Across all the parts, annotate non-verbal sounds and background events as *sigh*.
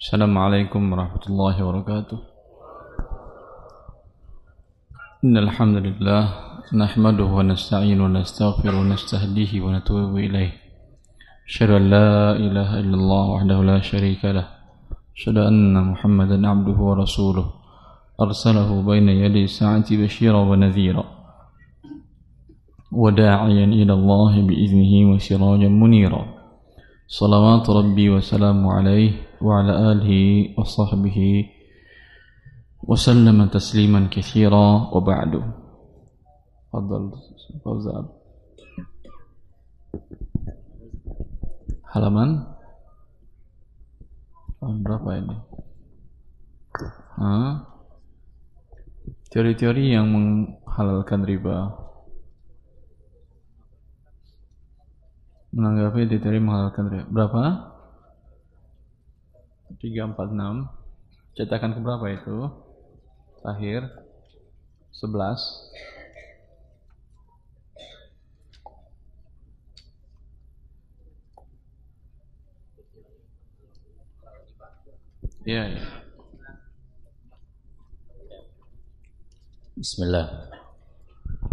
السلام عليكم ورحمة الله وبركاته. إن الحمد لله نحمده ونستعين ونستغفر ونستهديه ونتوب إليه. أشهد أن لا إله إلا الله وحده لا شريك له. أشهد أن محمدا عبده ورسوله. أرسله بين يدي الساعة بشيرا ونذيرا. وداعيا إلى الله بإذنه وسراجا منيرا. صلوات ربي وسلام عليه وعلى آله وصحبه وسلم تسليما كثيرا وبعد تفضل فوزان halaman halaman berapa ini? Teori-teori yang menghalalkan riba. Menanggapi teori menghalalkan riba. Berapa? 346. Cetakan ke berapa itu? Terakhir 11. Iya, ya. Bismillah.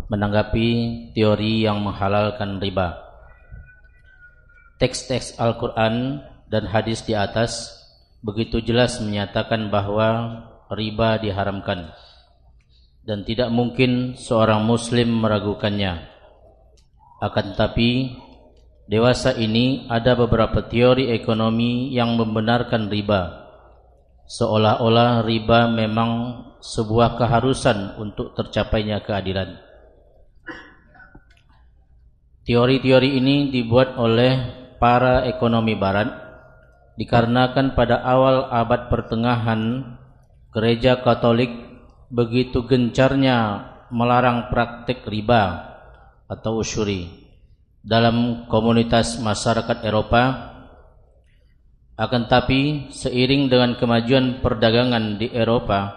Menanggapi teori yang menghalalkan riba teks-teks Al-Quran dan hadis di atas begitu jelas menyatakan bahwa riba diharamkan dan tidak mungkin seorang muslim meragukannya. Akan tetapi dewasa ini ada beberapa teori ekonomi yang membenarkan riba. Seolah-olah riba memang sebuah keharusan untuk tercapainya keadilan. Teori-teori ini dibuat oleh para ekonomi barat dikarenakan pada awal abad pertengahan gereja Katolik begitu gencarnya melarang praktik riba atau usyuri dalam komunitas masyarakat Eropa. Akan tapi seiring dengan kemajuan perdagangan di Eropa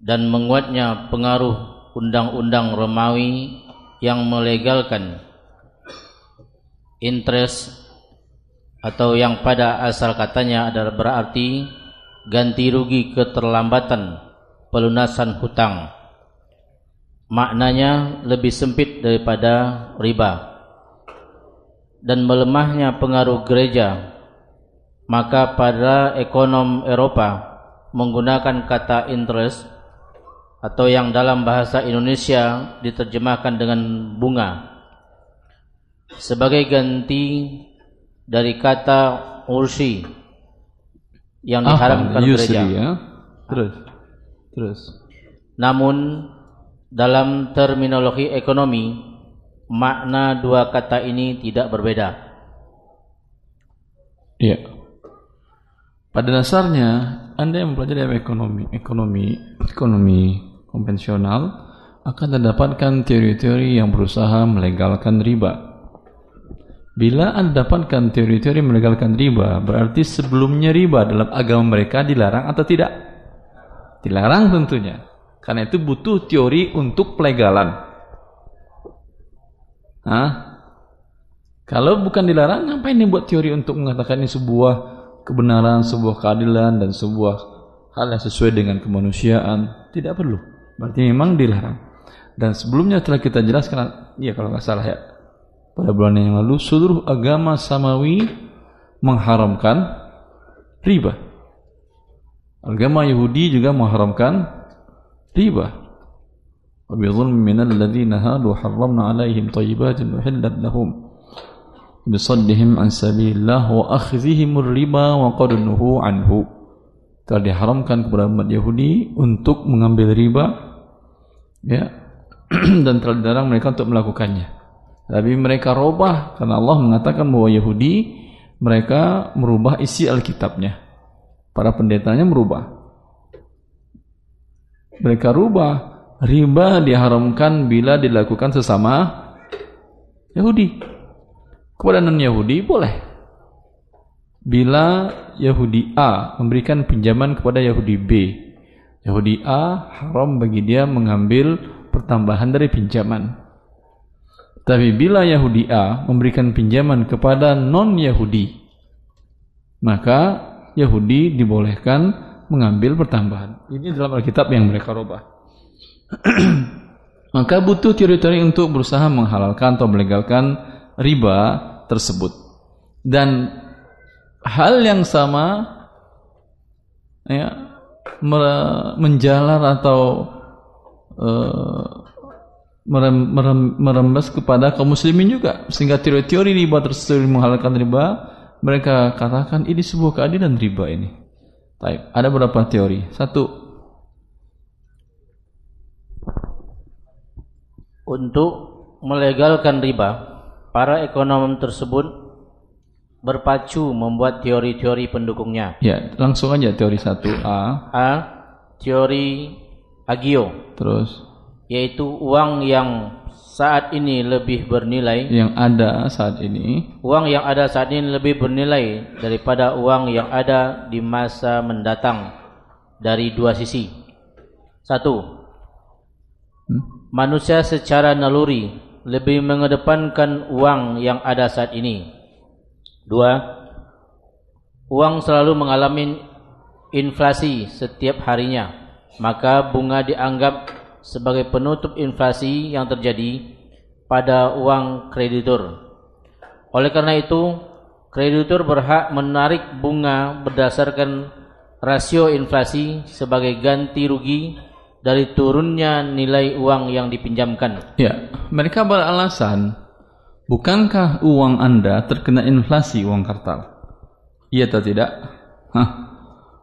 dan menguatnya pengaruh undang-undang Romawi yang melegalkan interest atau yang pada asal katanya adalah berarti ganti rugi keterlambatan pelunasan hutang. Maknanya lebih sempit daripada riba. Dan melemahnya pengaruh gereja, maka pada ekonom Eropa menggunakan kata interest atau yang dalam bahasa Indonesia diterjemahkan dengan bunga sebagai ganti dari kata ursi yang diharamkan gereja. Ya? Terus, terus. Namun dalam terminologi ekonomi makna dua kata ini tidak berbeda. Iya. Pada dasarnya Anda yang mempelajari ekonomi, ekonomi, ekonomi konvensional akan mendapatkan teori-teori yang berusaha melegalkan riba. Bila Anda dapatkan teori-teori melegalkan riba, berarti sebelumnya riba dalam agama mereka dilarang atau tidak? Dilarang tentunya. Karena itu butuh teori untuk pelegalan. Hah? Kalau bukan dilarang, ngapain buat teori untuk mengatakan ini sebuah kebenaran, sebuah keadilan, dan sebuah hal yang sesuai dengan kemanusiaan? Tidak perlu. Berarti memang dilarang. Dan sebelumnya telah kita jelaskan, ya kalau nggak salah ya, pada bulan yang lalu seluruh agama samawi mengharamkan riba. Agama Yahudi juga mengharamkan riba. Dhulmin minal ladzina hadu harramna 'alaihim thayyibatin uhillat lahum bisaddihim an sabilillah wa akhdhihim riba wa qad anhu. Telah diharamkan kepada umat Yahudi untuk mengambil riba ya *clears throat* dan telah dilarang mereka untuk melakukannya. Tapi mereka robah karena Allah mengatakan bahwa Yahudi mereka merubah isi Alkitabnya. Para pendetanya merubah. Mereka rubah riba diharamkan bila dilakukan sesama Yahudi. Kepada non Yahudi boleh. Bila Yahudi A memberikan pinjaman kepada Yahudi B, Yahudi A haram bagi dia mengambil pertambahan dari pinjaman. Tapi bila Yahudi A memberikan pinjaman kepada non-Yahudi maka Yahudi dibolehkan mengambil pertambahan. Ini dalam Alkitab yang mereka rubah. *clears throat* maka butuh teori-teori untuk berusaha menghalalkan atau melegalkan riba tersebut. Dan hal yang sama ya menjalar atau uh, merem, merem, merembes kepada kaum muslimin juga sehingga teori-teori riba tersebut menghalalkan riba mereka katakan ini sebuah keadilan riba ini. Taib. Ada beberapa teori. Satu. Untuk melegalkan riba, para ekonom tersebut berpacu membuat teori-teori pendukungnya. Ya, langsung aja teori satu A. A. Teori Agio. Terus. Yaitu uang yang saat ini lebih bernilai. Yang ada saat ini. Uang yang ada saat ini lebih bernilai daripada uang yang ada di masa mendatang dari dua sisi. Satu hmm? manusia secara naluri lebih mengedepankan uang yang ada saat ini. Dua uang selalu mengalami inflasi setiap harinya maka bunga dianggap sebagai penutup inflasi yang terjadi pada uang kreditur. Oleh karena itu, kreditur berhak menarik bunga berdasarkan rasio inflasi sebagai ganti rugi dari turunnya nilai uang yang dipinjamkan. Ya, mereka beralasan, bukankah uang Anda terkena inflasi uang kartal? Iya atau tidak? Hah.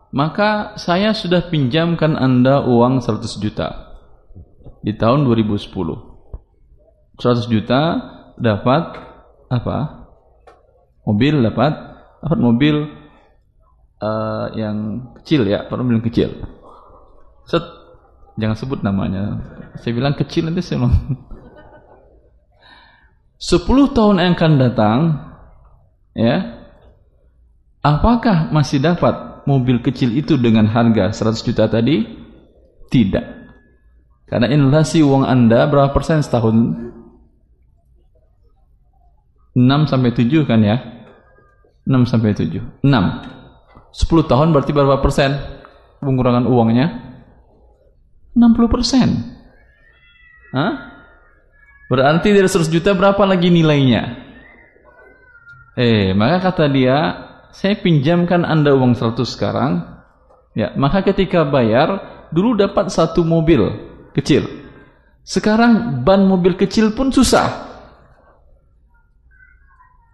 Maka saya sudah pinjamkan Anda uang 100 juta di tahun 2010. 100 juta dapat apa? Mobil dapat dapat mobil uh, yang kecil ya, mobil yang kecil. Set, jangan sebut namanya. Saya bilang kecil nanti saya bilang. *laughs* 10 tahun yang akan datang ya apakah masih dapat mobil kecil itu dengan harga 100 juta tadi? Tidak. Karena inflasi uang Anda berapa persen setahun? 6 sampai 7 kan ya? 6 sampai 7. 6. 10 tahun berarti berapa persen pengurangan uangnya? 60 persen. Hah? Berarti dari 100 juta berapa lagi nilainya? Eh, maka kata dia, saya pinjamkan Anda uang 100 sekarang. Ya, maka ketika bayar, dulu dapat satu mobil kecil. Sekarang ban mobil kecil pun susah.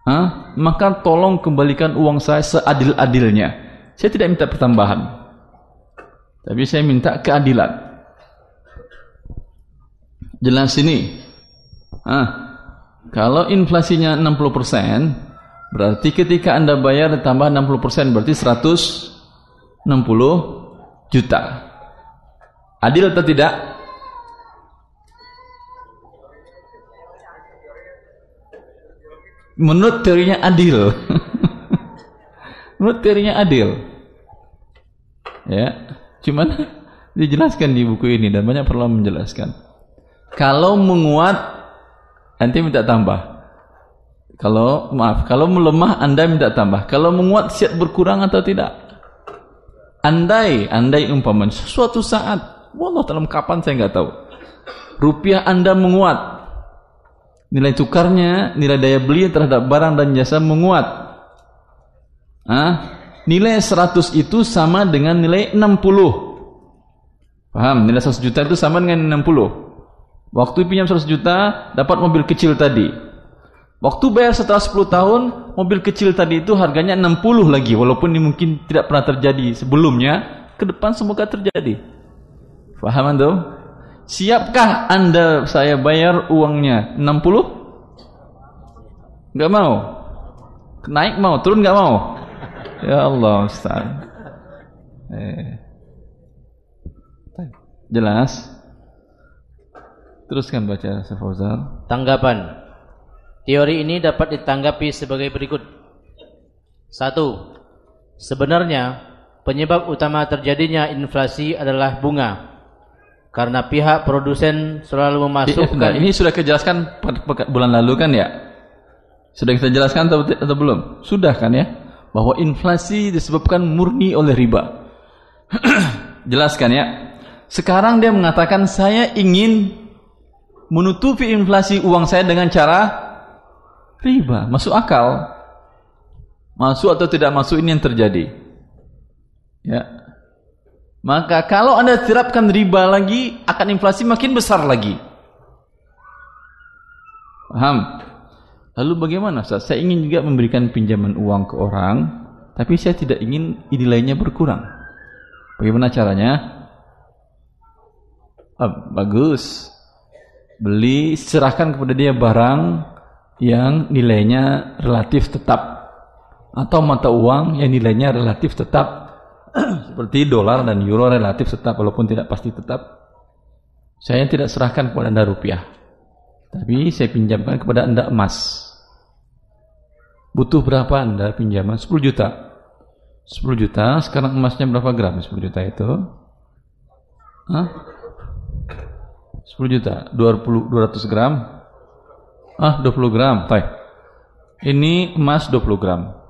Hah? Maka tolong kembalikan uang saya seadil-adilnya. Saya tidak minta pertambahan. Tapi saya minta keadilan. Jelas ini. Hah? Kalau inflasinya 60%, berarti ketika Anda bayar ditambah 60% berarti 160 juta. Adil atau tidak? Menurut teorinya adil. menurut teorinya adil. Ya, cuman *laughs* dijelaskan di buku ini dan banyak perlu menjelaskan. Kalau menguat nanti minta tambah. Kalau maaf, kalau melemah Anda minta tambah. Kalau menguat siap berkurang atau tidak? Andai, andai umpamanya suatu saat, wallah dalam kapan saya nggak tahu. Rupiah Anda menguat, nilai tukarnya, nilai daya beli terhadap barang dan jasa menguat. Ah, nilai 100 itu sama dengan nilai 60. Paham? Nilai 100 juta itu sama dengan 60. Waktu pinjam 100 juta, dapat mobil kecil tadi. Waktu bayar setelah 10 tahun, mobil kecil tadi itu harganya 60 lagi. Walaupun ini mungkin tidak pernah terjadi sebelumnya, ke depan semoga terjadi. Paham anda? Siapkah anda saya bayar uangnya 60? Enggak mau. Naik mau, turun enggak mau. Ya Allah Ustaz. Eh. Jelas? Teruskan baca Fauzan. Tanggapan. Teori ini dapat ditanggapi sebagai berikut. Satu, sebenarnya penyebab utama terjadinya inflasi adalah bunga karena pihak produsen selalu memasukkan ini sudah kejelaskan bulan lalu kan ya sudah kita jelaskan atau, atau belum sudah kan ya bahwa inflasi disebabkan murni oleh riba. *clears throat* Jelaskan ya. Sekarang dia mengatakan saya ingin menutupi inflasi uang saya dengan cara riba. Masuk akal. Masuk atau tidak masuk ini yang terjadi. Ya. Maka kalau Anda terapkan riba lagi, akan inflasi makin besar lagi. Paham? Lalu bagaimana Ustaz? Saya ingin juga memberikan pinjaman uang ke orang, tapi saya tidak ingin nilainya berkurang. Bagaimana caranya? Ah, bagus. Beli, serahkan kepada dia barang yang nilainya relatif tetap. Atau mata uang yang nilainya relatif tetap. Seperti dolar dan euro relatif tetap, walaupun tidak pasti tetap. Saya tidak serahkan kepada anda rupiah. Tapi saya pinjamkan kepada anda emas. Butuh berapa Anda pinjaman? 10 juta. 10 juta, sekarang emasnya berapa gram 10 juta itu? Hah? 10 juta, 20, 200 gram? Ah, 20 gram, baik. Ini emas 20 gram.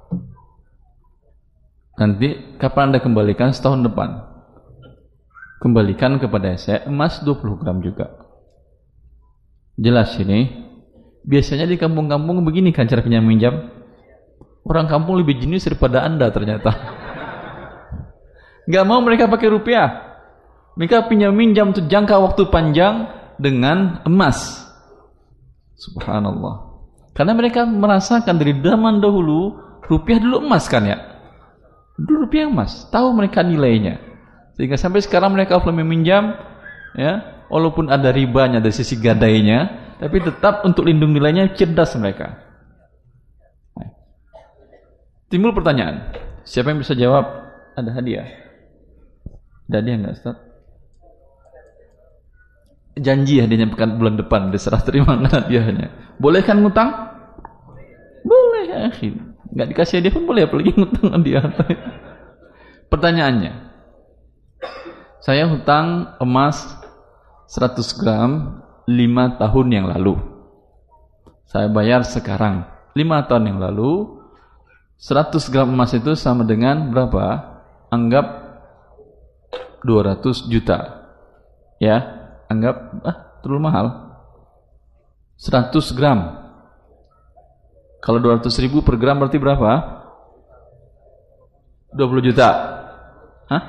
Nanti kapan Anda kembalikan? Setahun depan. Kembalikan kepada saya emas 20 gram juga. Jelas ini. Biasanya di kampung-kampung begini kan cara pinjam minjam. Orang kampung lebih jenius daripada Anda ternyata. Gak mau mereka pakai rupiah. Mereka pinjam minjam untuk jangka waktu panjang dengan emas. Subhanallah. Karena mereka merasakan dari zaman dahulu rupiah dulu emas kan ya. Rupiah emas, tahu mereka nilainya. Sehingga sampai sekarang mereka kalau meminjam ya, walaupun ada ribanya dari sisi gadainya, tapi tetap untuk lindung nilainya cerdas mereka. Timbul pertanyaan, siapa yang bisa jawab? Ada hadiah? Ada hadiah enggak Ustaz? Janji hadiahnya pekan bulan depan diserah terima hadiahnya. Boleh kan ngutang? Boleh ya, Enggak dikasih hadiah pun boleh apalagi ngutang hadiah. Pertanyaannya, saya hutang emas 100 gram 5 tahun yang lalu. Saya bayar sekarang. 5 tahun yang lalu 100 gram emas itu sama dengan berapa? Anggap 200 juta. Ya, anggap ah terlalu mahal. 100 gram. Kalau 200 ribu per gram berarti berapa? 20 juta. Hah?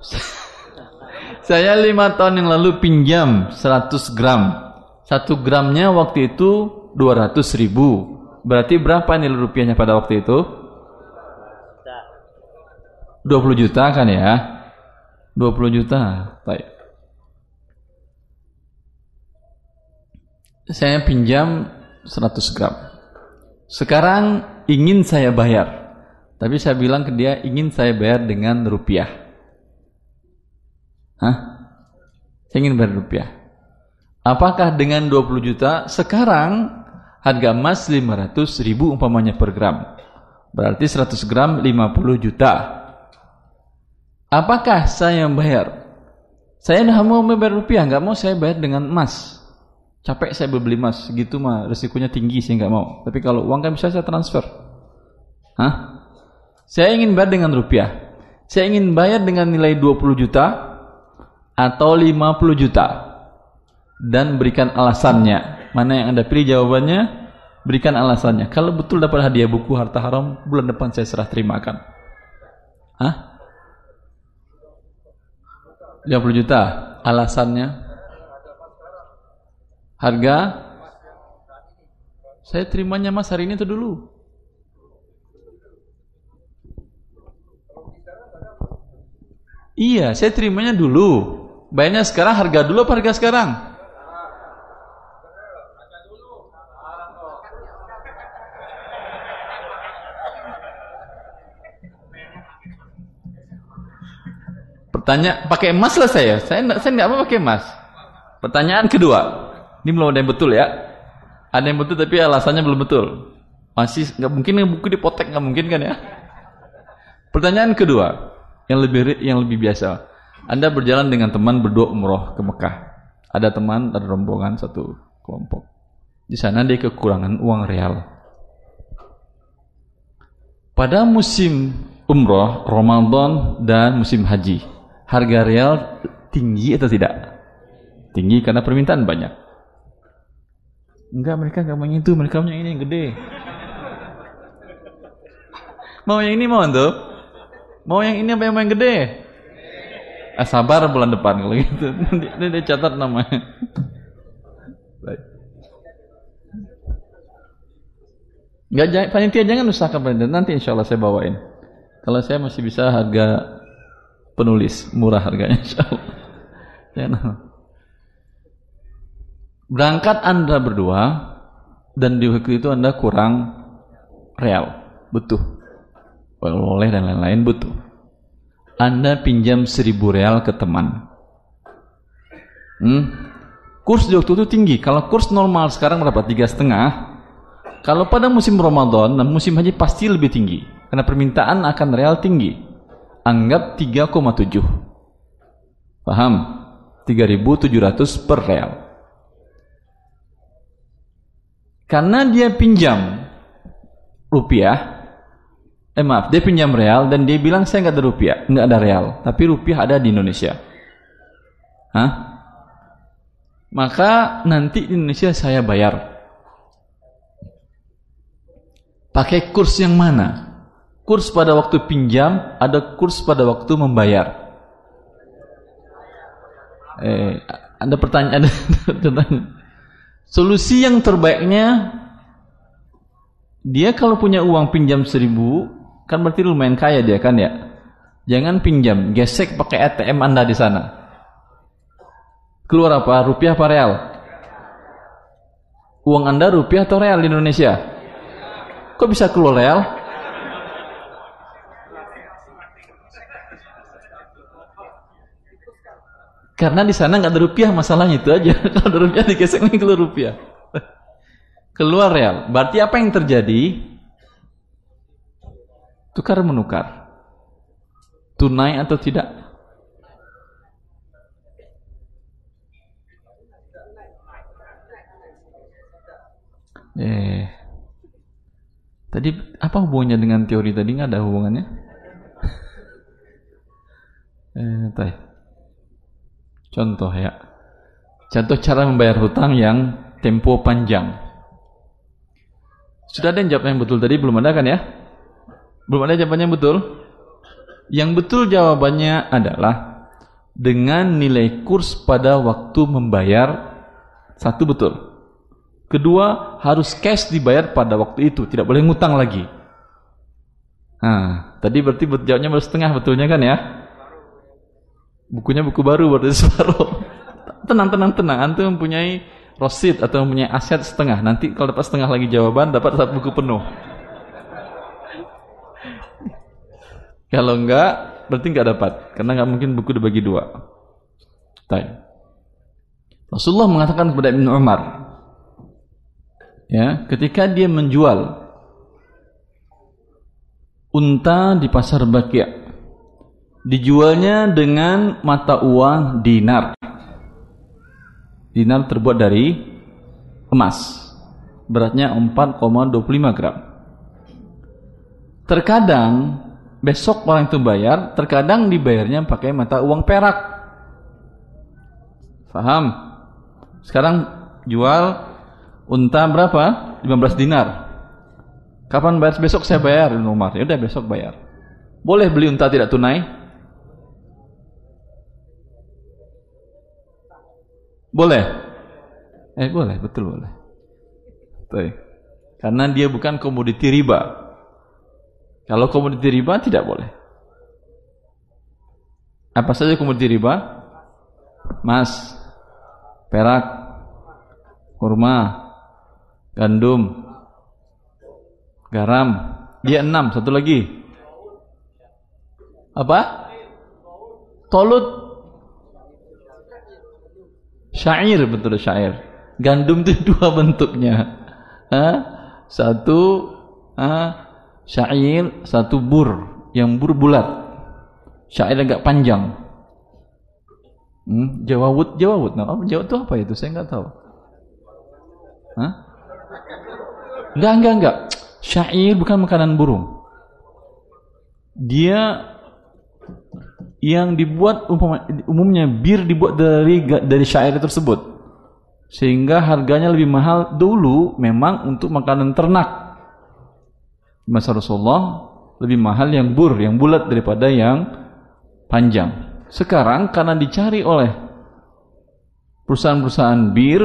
*laughs* Saya lima tahun yang lalu pinjam 100 gram. Satu gramnya waktu itu 200 ribu. Berarti berapa nilai rupiahnya pada waktu itu? 20 juta kan ya? 20 juta. Baik. Saya pinjam 100 gram. Sekarang ingin saya bayar. Tapi saya bilang ke dia ingin saya bayar dengan rupiah. Hah? Saya ingin bayar rupiah. Apakah dengan 20 juta sekarang harga emas 500 ribu umpamanya per gram. Berarti 100 gram 50 juta. Apakah saya bayar? Saya tidak mau membayar rupiah, nggak mau saya bayar dengan emas. Capek saya beli emas, gitu mah resikonya tinggi saya nggak mau. Tapi kalau uang kan bisa saya transfer. Hah? Saya ingin bayar dengan rupiah. Saya ingin bayar dengan nilai 20 juta atau 50 juta dan berikan alasannya. Mana yang Anda pilih jawabannya? Berikan alasannya. Kalau betul dapat hadiah buku harta haram, bulan depan saya serah terimakan. Hah? 50 juta. Alasannya? Harga? Saya terimanya mas hari ini atau dulu? Iya, saya terimanya dulu. Bayarnya sekarang harga dulu apa harga sekarang? Tanya pakai emas lah saya. Saya saya enggak mau pakai emas. Pertanyaan kedua. Ini belum ada yang betul ya. Ada yang betul tapi alasannya belum betul. Masih nggak mungkin buku dipotek nggak mungkin kan ya. Pertanyaan kedua yang lebih yang lebih biasa. Anda berjalan dengan teman berdua umroh ke Mekah. Ada teman, ada rombongan satu kelompok. Di sana dia kekurangan uang real. pada musim umroh, Ramadan dan musim haji, harga real tinggi atau tidak? Tinggi karena permintaan banyak. Enggak, mereka enggak mau yang itu, mereka mau yang ini yang gede. Mau yang ini mau tuh? Mau yang ini apa yang mau yang gede? Ah, sabar bulan depan kalau gitu. Nanti dia catat namanya. Baik. Enggak jangan panitia jangan usahakan panitia. Nanti insya Allah saya bawain. Kalau saya masih bisa harga penulis, murah harganya insya Allah. Jangan. Berangkat Anda berdua dan di waktu itu Anda kurang real, butuh. Oleh dan lain-lain butuh. Anda pinjam seribu real ke teman. Hmm? Kurs di waktu itu tinggi. Kalau kurs normal sekarang berapa? Tiga setengah. Kalau pada musim Ramadan dan musim haji pasti lebih tinggi. Karena permintaan akan real tinggi. Anggap 3,7. Paham? 3.700 per real. Karena dia pinjam rupiah, eh maaf, dia pinjam real dan dia bilang saya nggak ada rupiah, nggak ada real, tapi rupiah ada di Indonesia. Hah? Maka nanti di Indonesia saya bayar. Pakai kurs yang mana? Kurs pada waktu pinjam, ada kurs pada waktu membayar. Eh, ada pertanyaan, *laughs* ada Solusi yang terbaiknya, dia kalau punya uang pinjam seribu, kan berarti lumayan kaya dia kan ya. Jangan pinjam, gesek pakai ATM Anda di sana. Keluar apa? Rupiah apa real? Uang Anda rupiah atau real di Indonesia? Kok bisa keluar real? Karena di sana nggak ada rupiah masalahnya itu aja. *laughs* Kalau ada rupiah digesek lagi keluar rupiah. keluar real. Berarti apa yang terjadi? Tukar menukar. Tunai atau tidak? Eh, tadi apa hubungannya dengan teori tadi nggak ada hubungannya? *laughs* eh, tay. Contoh ya. Contoh cara membayar hutang yang tempo panjang. Sudah ada yang jawab yang betul tadi? Belum ada kan ya? Belum ada jawabannya yang betul? Yang betul jawabannya adalah dengan nilai kurs pada waktu membayar satu betul. Kedua, harus cash dibayar pada waktu itu, tidak boleh ngutang lagi. Nah, tadi berarti jawabnya baru setengah betulnya kan ya? Bukunya buku baru berarti separuh tenang tenang tenang. Antum mempunyai rosid atau mempunyai aset setengah. Nanti kalau dapat setengah lagi jawaban dapat satu buku penuh. Kalau enggak berarti enggak dapat. Karena enggak mungkin buku dibagi dua. Tay. Rasulullah mengatakan kepada Ibn Umar ya ketika dia menjual unta di pasar Bakia dijualnya dengan mata uang dinar. Dinar terbuat dari emas. Beratnya 4,25 gram. Terkadang besok orang itu bayar, terkadang dibayarnya pakai mata uang perak. Faham? Sekarang jual unta berapa? 15 dinar. Kapan bayar? Besok saya bayar, Umar. Ya udah besok bayar. Boleh beli unta tidak tunai? Boleh? Eh boleh, betul boleh. Tuh. Karena dia bukan komoditi riba. Kalau komoditi riba tidak boleh. Apa saja komoditi riba? Mas, perak, kurma, gandum, garam. Dia enam, satu lagi. Apa? Tolut Syair betul syair. Gandum itu *laughs* dua bentuknya. Ha? Satu ha? syair, satu bur. Yang bur bulat. Syair agak panjang. Hmm? Jawawut, jawawut. Nah, apa jawawut itu apa itu? Saya nggak tahu. Hah? Enggak, enggak, enggak. Syair bukan makanan burung. dia yang dibuat umumnya bir dibuat dari dari syair tersebut. Sehingga harganya lebih mahal dulu memang untuk makanan ternak. Masa Rasulullah lebih mahal yang bur yang bulat daripada yang panjang. Sekarang karena dicari oleh perusahaan-perusahaan bir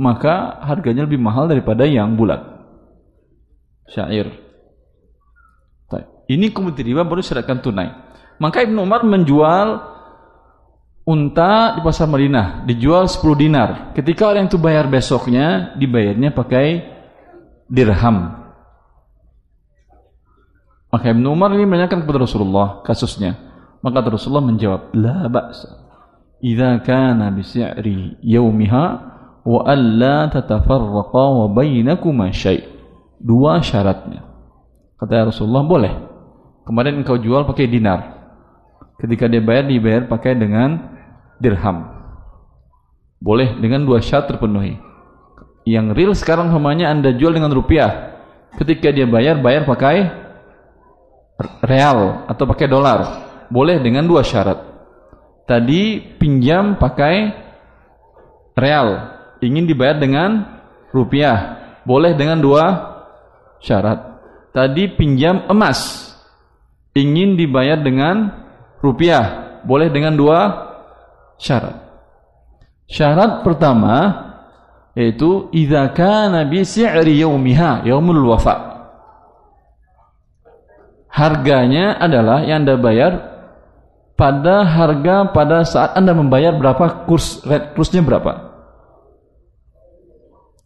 maka harganya lebih mahal daripada yang bulat. Syair. Ini kemudian baru diserahkan tunai maka Ibnu Umar menjual unta di pasar Madinah, dijual 10 dinar. Ketika orang itu bayar besoknya, dibayarnya pakai dirham. Maka Ibnu Umar ini menanyakan kepada Rasulullah kasusnya. Maka Rasulullah menjawab, "La ba'sa. Idza kana bi si'ri yaumiha wa alla tatafarraqa wa bainakuma syai'." Dua syaratnya. Kata Rasulullah, boleh. Kemarin engkau jual pakai dinar. Ketika dia bayar, dibayar pakai dengan dirham. Boleh dengan dua syarat terpenuhi. Yang real sekarang namanya Anda jual dengan rupiah. Ketika dia bayar, bayar pakai real atau pakai dolar. Boleh dengan dua syarat. Tadi pinjam pakai real, ingin dibayar dengan rupiah. Boleh dengan dua syarat. Tadi pinjam emas, ingin dibayar dengan rupiah boleh dengan dua syarat. Syarat pertama yaitu idza kana bi si'ri yaumiha yaumul wafa. Harganya adalah yang Anda bayar pada harga pada saat Anda membayar berapa kurs red kursnya berapa.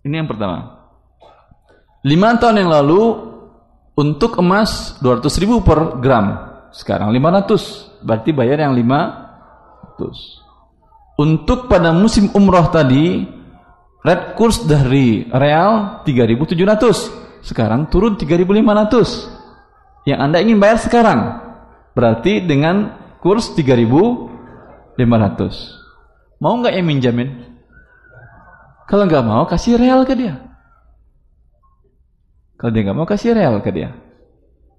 Ini yang pertama. Lima tahun yang lalu untuk emas 200 ribu per gram sekarang 500 berarti bayar yang 500 untuk pada musim umroh tadi red kurs dari real 3700 sekarang turun 3500 yang anda ingin bayar sekarang berarti dengan kurs 3500 mau nggak yang minjamin? Kalau nggak mau kasih real ke dia. Kalau dia nggak mau kasih real ke dia.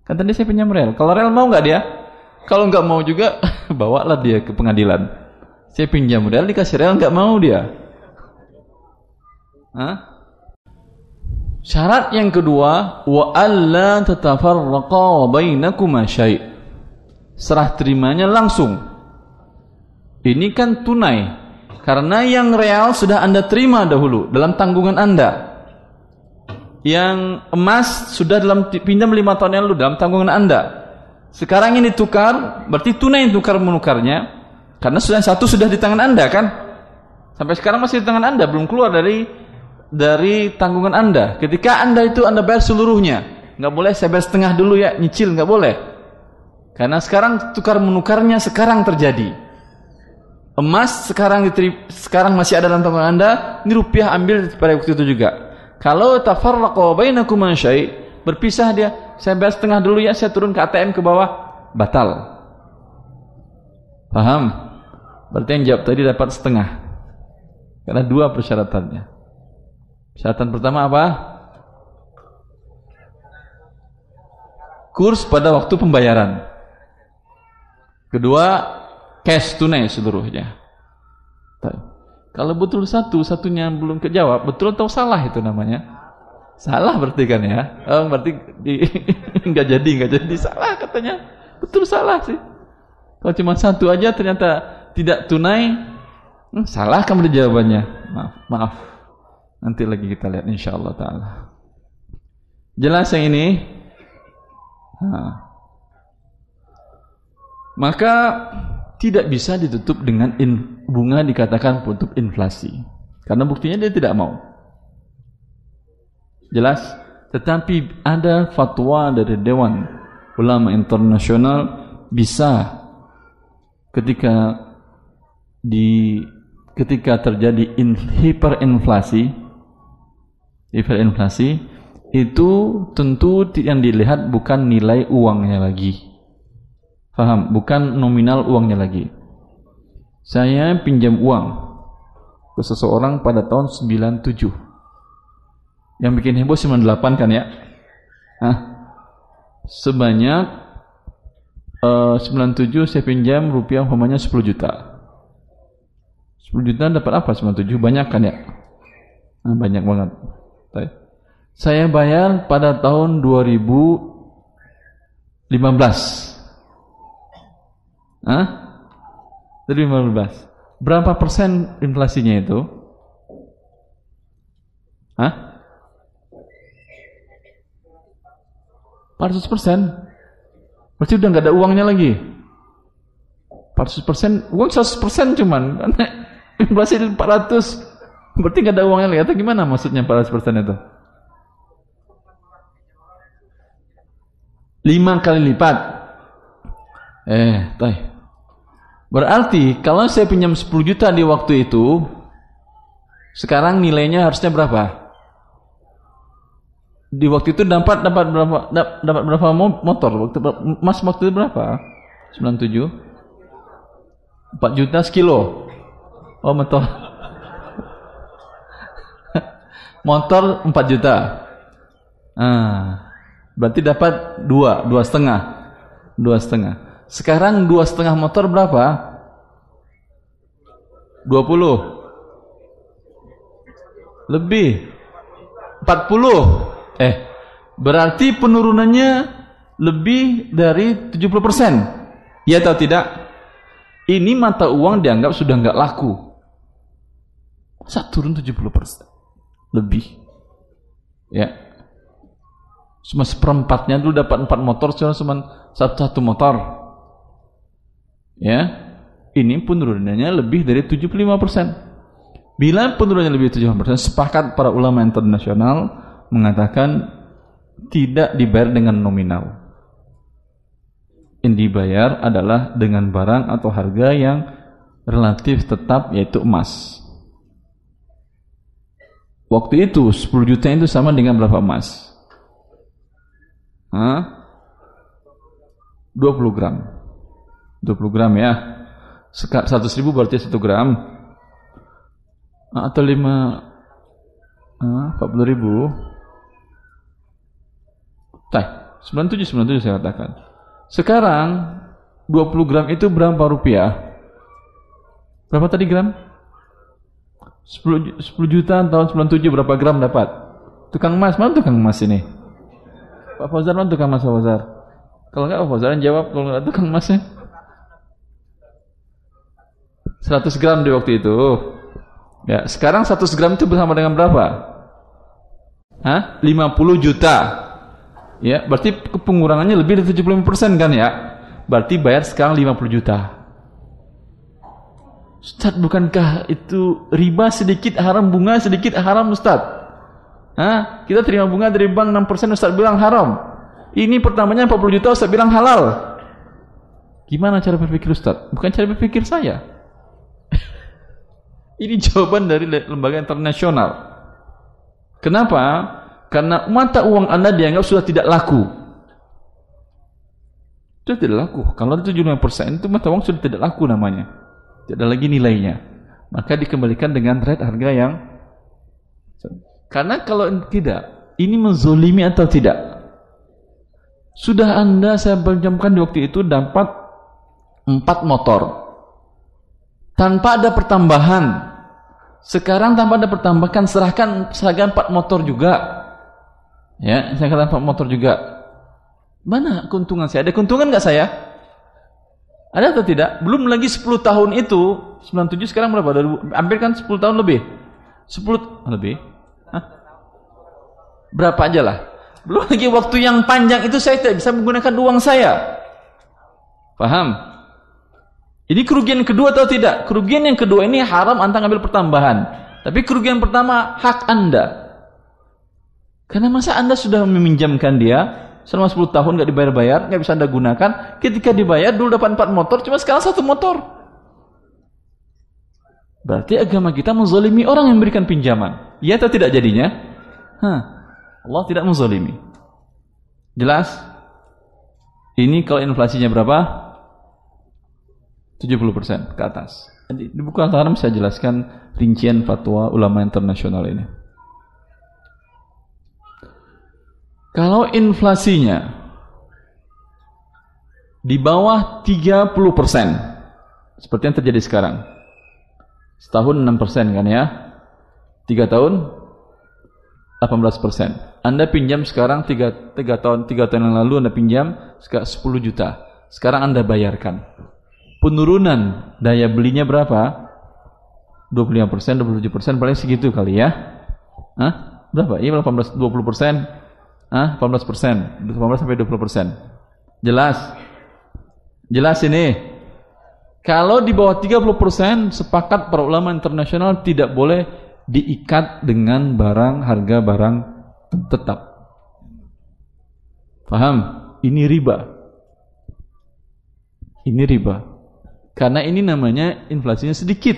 Kan tadi saya pinjam rel. Kalau rel mau nggak dia? Kalau nggak mau juga, *laughs* bawalah dia ke pengadilan. Saya pinjam rel dikasih rel nggak mau dia. Hah? Syarat yang kedua, wa alla tatafarraqa wa bainakuma syai'. Serah terimanya langsung. Ini kan tunai. Karena yang real sudah Anda terima dahulu dalam tanggungan Anda yang emas sudah dalam pinjam lima tahun yang lalu dalam tanggungan anda sekarang ini tukar berarti tunai tukar menukarnya karena sudah satu sudah di tangan anda kan? Sampai sekarang masih di tangan anda belum keluar dari dari tanggungan anda. Ketika anda itu anda bayar seluruhnya. Nggak boleh saya bayar setengah dulu ya nyicil nggak boleh. Karena sekarang tukar menukarnya sekarang terjadi. Emas sekarang sekarang masih ada dalam tanggungan anda ini rupiah ambil pada waktu itu juga. Kalau tafarraqa bainakum syai, berpisah dia, saya bayar setengah dulu ya, saya turun ke ATM ke bawah, batal. Paham? Berarti yang jawab tadi dapat setengah. Karena dua persyaratannya. Persyaratan pertama apa? Kurs pada waktu pembayaran. Kedua, cash tunai seluruhnya. Kalau betul satu, satunya belum kejawab, betul atau salah itu namanya? Salah berarti kan ya? Oh, berarti *laughs* nggak jadi, nggak jadi salah katanya. Betul salah sih. Kalau cuma satu aja ternyata tidak tunai, hmm, salah di jawabannya. Maaf, maaf. Nanti lagi kita lihat insya Allah taala. Jelas yang ini? Nah. Maka tidak bisa ditutup dengan in, bunga dikatakan untuk inflasi. Karena buktinya dia tidak mau. Jelas? Tetapi ada fatwa dari Dewan Ulama Internasional bisa ketika di ketika terjadi in, hiperinflasi hiperinflasi itu tentu yang dilihat bukan nilai uangnya lagi Faham? Bukan nominal uangnya lagi. Saya pinjam uang ke seseorang pada tahun 97. Yang bikin heboh 98 kan ya? Hah? Sebanyak uh, 97 saya pinjam rupiah umpamanya 10 juta. 10 juta dapat apa 97? Banyak kan ya? Nah, banyak banget. Saya bayar pada tahun 2015. Hah? 2015. Berapa persen inflasinya itu? Hah? 400 persen. Berarti udah nggak ada uangnya lagi. 400 persen, uang 100 persen cuman. *laughs* Inflasi 400, berarti nggak ada uangnya lagi. Atau gimana maksudnya 400 persen itu? 5 kali lipat. Eh, tay. Berarti kalau saya pinjam 10 juta di waktu itu, sekarang nilainya harusnya berapa? Di waktu itu dapat dapat berapa dapat berapa motor? Waktu mas waktu itu berapa? 97 4 juta sekilo. Oh motor. *laughs* Motor 4 juta. Ah berarti dapat dua dua setengah. Dua setengah. Sekarang dua setengah motor berapa? 20 lebih. 40 Eh, berarti penurunannya lebih dari 70%. Ya atau tidak? Ini mata uang dianggap sudah nggak laku. Masa turun 70%? Lebih. Ya. Cuma seperempatnya dulu dapat empat motor, sekarang cuma satu-satu motor. Ya. Ini penurunannya lebih dari 75%. Bila penurunannya lebih dari 75%, sepakat para ulama internasional mengatakan tidak dibayar dengan nominal. Yang dibayar adalah dengan barang atau harga yang relatif tetap yaitu emas. Waktu itu 10 juta itu sama dengan berapa emas? Hah? 20 gram. 20 gram ya. 100 ribu berarti 1 gram. Atau 5 ah, 40 ribu Tah, 97 97 saya katakan. Sekarang 20 gram itu berapa rupiah? Berapa tadi gram? 10, 10 juta tahun 97 berapa gram dapat? Tukang emas, mana tukang emas ini? Pak Fauzan mana tukang emas Pak Fauzan? Kalau enggak Pak Fauzan jawab, kalau enggak tukang emasnya. 100 gram di waktu itu. Ya, sekarang 100 gram itu bersama dengan berapa? Hah? 50 juta. Ya, berarti pengurangannya lebih dari 75% kan ya? Berarti bayar sekarang 50 juta. Ustaz, bukankah itu riba sedikit haram, bunga sedikit haram Ustaz? Hah? Kita terima bunga dari bank 6% Ustaz bilang haram. Ini pertamanya 40 juta Ustaz bilang halal. Gimana cara berpikir Ustaz? Bukan cara berpikir saya. *laughs* Ini jawaban dari lembaga internasional. Kenapa? Karena mata uang Anda dianggap sudah tidak laku. Sudah tidak laku. Kalau itu 75% itu mata uang sudah tidak laku namanya. Tidak ada lagi nilainya. Maka dikembalikan dengan rate harga yang karena kalau tidak, ini menzolimi atau tidak? Sudah Anda saya pinjamkan di waktu itu dapat empat motor. Tanpa ada pertambahan. Sekarang tanpa ada pertambahan serahkan serahkan empat motor juga. Ya, saya katakan Pak motor juga. Mana keuntungan saya? Ada keuntungan nggak saya? Ada atau tidak? Belum lagi 10 tahun itu, 97 sekarang berapa? Hampir kan 10 tahun lebih. 10 lebih. Hah? Berapa aja lah. Belum lagi waktu yang panjang itu saya tidak bisa menggunakan uang saya. Paham? Ini kerugian kedua atau tidak? Kerugian yang kedua ini haram antara ngambil pertambahan. Tapi kerugian pertama hak Anda. Karena masa Anda sudah meminjamkan dia selama 10 tahun nggak dibayar-bayar, nggak bisa Anda gunakan. Ketika dibayar dulu dapat 4 motor, cuma sekarang satu motor. Berarti agama kita menzalimi orang yang memberikan pinjaman. Iya atau tidak jadinya? Hah. Allah tidak menzalimi. Jelas? Ini kalau inflasinya berapa? 70% ke atas. Di buku Al-Haram saya jelaskan rincian fatwa ulama internasional ini. Kalau inflasinya di bawah 30 persen. Seperti yang terjadi sekarang. Setahun 6 persen kan ya. Tiga tahun 18 persen. Anda pinjam sekarang 3, 3 tahun 3 tahun yang lalu Anda pinjam 10 juta. Sekarang Anda bayarkan. Penurunan daya belinya berapa? 25 persen, 27 persen, paling segitu kali ya. Hah? Berapa? Iya 18, 20 persen. Hah? 18 persen. 18 sampai 20 persen. Jelas? Jelas ini. Kalau di bawah 30 persen, sepakat para ulama internasional tidak boleh diikat dengan barang, harga barang tetap. Paham? Ini riba. Ini riba. Karena ini namanya inflasinya sedikit.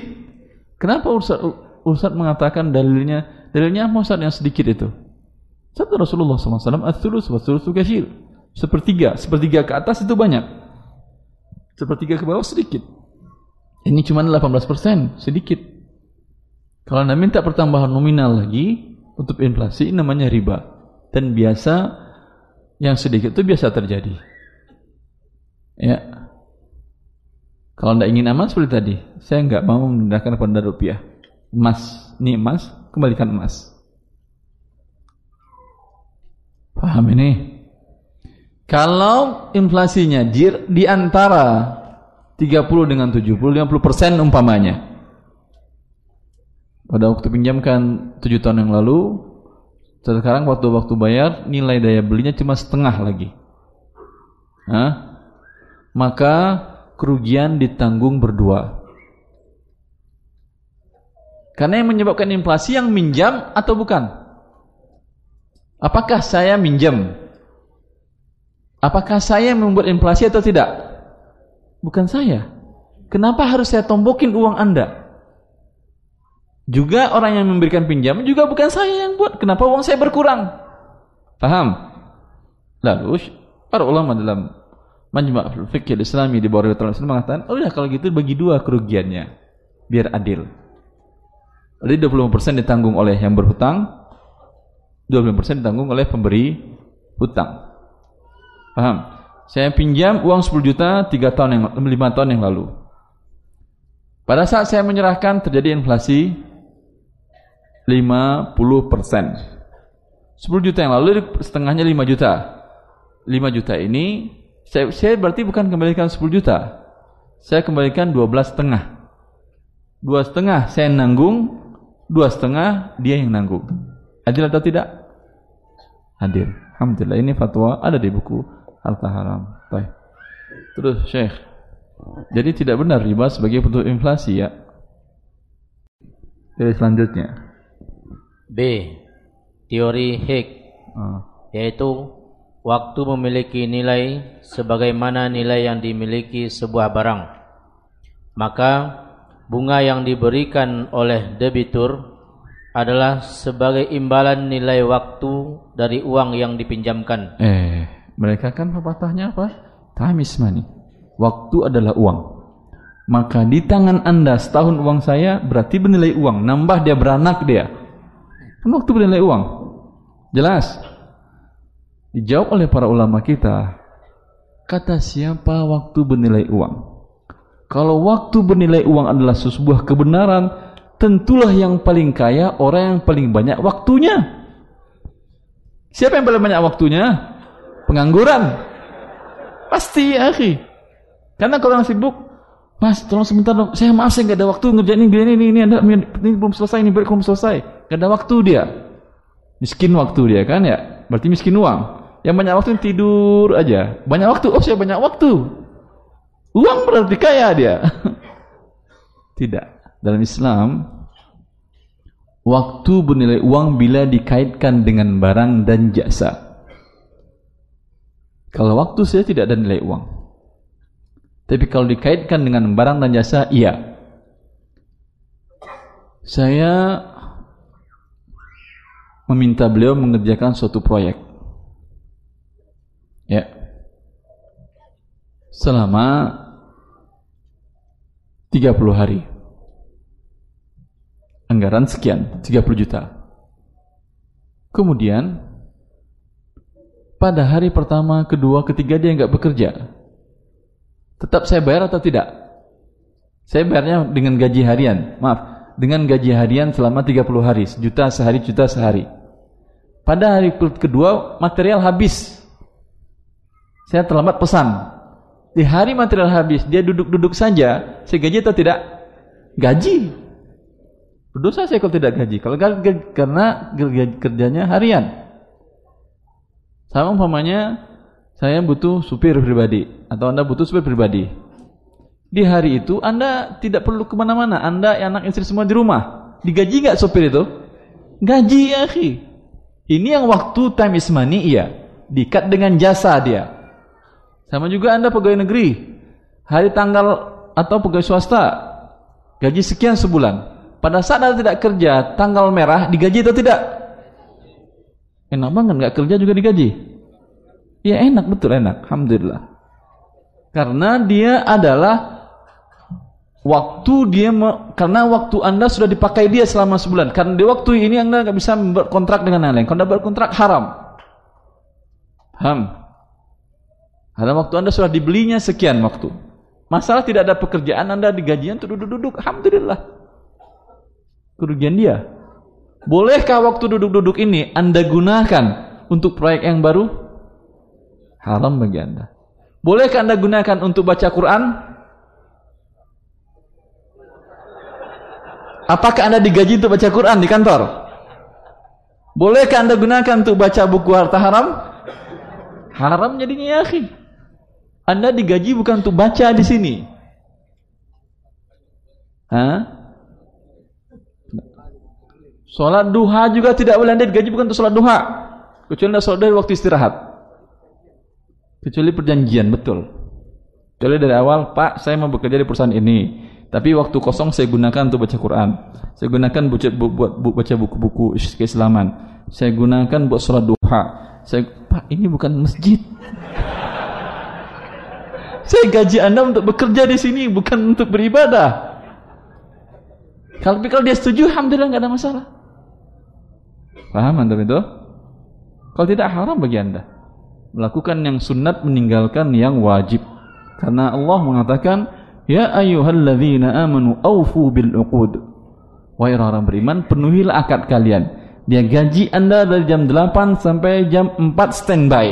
Kenapa Ustaz, Ustaz mengatakan dalilnya? Dalilnya apa Ustaz yang sedikit itu? Sabda Rasulullah SAW, Al-Thulus wa Thulusu kasyir. Sepertiga, sepertiga ke atas itu banyak. Sepertiga ke bawah sedikit. Ini cuma 18%, sedikit. Kalau Anda minta pertambahan nominal lagi untuk inflasi namanya riba. Dan biasa yang sedikit itu biasa terjadi. Ya, kalau anda ingin aman seperti tadi, saya nggak mau menggunakan pada rupiah. Emas, ini emas, kembalikan emas. Paham ini? Kalau inflasinya di antara 30 dengan 70, 50 persen umpamanya. Pada waktu pinjamkan 7 tahun yang lalu, sekarang waktu-waktu bayar nilai daya belinya cuma setengah lagi. Hah? Maka kerugian ditanggung berdua. Karena yang menyebabkan inflasi yang minjam atau bukan? Apakah saya minjam? Apakah saya membuat inflasi atau tidak? Bukan saya. Kenapa harus saya tombokin uang Anda? Juga orang yang memberikan pinjam juga bukan saya yang buat. Kenapa uang saya berkurang? Paham? Lalu para ulama dalam Majma' Fikih Islami di bawah Islam mengatakan, "Oh ya kalau gitu bagi dua kerugiannya biar adil." Jadi 25% ditanggung oleh yang berhutang, 25% ditanggung oleh pemberi hutang. Paham? Saya pinjam uang 10 juta 3 tahun yang 5 tahun yang lalu. Pada saat saya menyerahkan terjadi inflasi 50%. 10 juta yang lalu setengahnya 5 juta. 5 juta ini saya, saya berarti bukan kembalikan 10 juta. Saya kembalikan 12 setengah. Dua setengah saya nanggung, dua setengah dia yang nanggung. Adil atau tidak? Adil. Alhamdulillah ini fatwa ada di buku harta haram. Baik. Terus Syekh. Jadi tidak benar riba sebagai bentuk inflasi ya. Jadi selanjutnya. B. Teori Hick. Uh. Yaitu waktu memiliki nilai sebagaimana nilai yang dimiliki sebuah barang. Maka bunga yang diberikan oleh debitur adalah sebagai imbalan nilai waktu dari uang yang dipinjamkan. Eh, mereka kan pepatahnya apa? Time is money. Waktu adalah uang. Maka di tangan anda setahun uang saya berarti bernilai uang. Nambah dia beranak dia. Kan waktu bernilai uang. Jelas? Dijawab oleh para ulama kita, kata siapa waktu bernilai uang? Kalau waktu bernilai uang adalah sebuah kebenaran, tentulah yang paling kaya orang yang paling banyak waktunya. Siapa yang paling banyak waktunya? Pengangguran. Pasti akhi. Karena kalau orang sibuk, Mas, tolong sebentar dong. Saya maaf saya nggak ada waktu ngerjain ini, ini, ini, ini, ini, ini belum selesai, ini belum selesai. Gak ada waktu dia. Miskin waktu dia kan ya. Berarti miskin uang. Yang banyak waktu tidur aja. Banyak waktu, oh saya banyak waktu. Uang berarti kaya dia. *laughs* Tidak. Dalam Islam, waktu bernilai uang bila dikaitkan dengan barang dan jasa. Kalau waktu saya tidak ada nilai uang. Tapi kalau dikaitkan dengan barang dan jasa, iya. Saya meminta beliau mengerjakan suatu proyek. Ya. Selama 30 hari. Anggaran sekian, 30 juta. Kemudian pada hari pertama, kedua, ketiga dia nggak bekerja. Tetap saya bayar atau tidak? Saya bayarnya dengan gaji harian. Maaf, dengan gaji harian selama 30 hari, sejuta sehari, juta sehari. Pada hari kedua material habis. Saya terlambat pesan. Di hari material habis, dia duduk-duduk saja, saya gaji atau tidak? Gaji. Berdosa saya kalau tidak gaji. Kalau karena kerjanya harian. Sama umpamanya saya butuh supir pribadi atau Anda butuh supir pribadi. Di hari itu Anda tidak perlu ke mana-mana. Anda anak istri semua di rumah. Digaji nggak supir itu? Gaji ya akhi. Ini yang waktu time is money iya. Dikat dengan jasa dia. Sama juga Anda pegawai negeri. Hari tanggal atau pegawai swasta. Gaji sekian sebulan. Pada saat Anda tidak kerja, tanggal merah digaji atau tidak? Enak banget nggak kerja juga digaji. Ya enak betul enak, alhamdulillah. Karena dia adalah waktu dia me, karena waktu anda sudah dipakai dia selama sebulan. Karena di waktu ini anda nggak bisa berkontrak dengan yang lain. Kalau anda berkontrak haram. Ham. Karena waktu anda sudah dibelinya sekian waktu. Masalah tidak ada pekerjaan anda digajian untuk duduk-duduk, alhamdulillah. Kerugian dia. Bolehkah waktu duduk-duduk ini anda gunakan untuk proyek yang baru? Haram bagi Anda. Bolehkah Anda gunakan untuk baca Quran? Apakah Anda digaji untuk baca Quran di kantor? Bolehkah Anda gunakan untuk baca buku harta haram? Haram jadinya ya, akhi. Anda digaji bukan untuk baca di sini. Hah? Salat duha juga tidak boleh Anda digaji bukan untuk salat duha. Kecuali Anda salat dari waktu istirahat. Kecuali perjanjian, betul. Kecuali dari awal, Pak, saya mau bekerja di perusahaan ini. Tapi waktu kosong saya gunakan untuk baca Quran. Saya gunakan buat, buat, buat baca buku-buku keislaman. Saya gunakan buat sholat duha. Saya, Pak, ini bukan masjid. *laughs* saya gaji Anda untuk bekerja di sini, bukan untuk beribadah. Kalau kalau dia setuju, alhamdulillah nggak ada masalah. Paham anda itu? Kalau tidak haram bagi anda. Melakukan yang sunat meninggalkan yang wajib. Karena Allah mengatakan ya ayyuhalladzina amanu aufu bil uqud. Wahai orang beriman penuhilah akad kalian. Dia gaji anda dari jam 8 sampai jam 4 standby.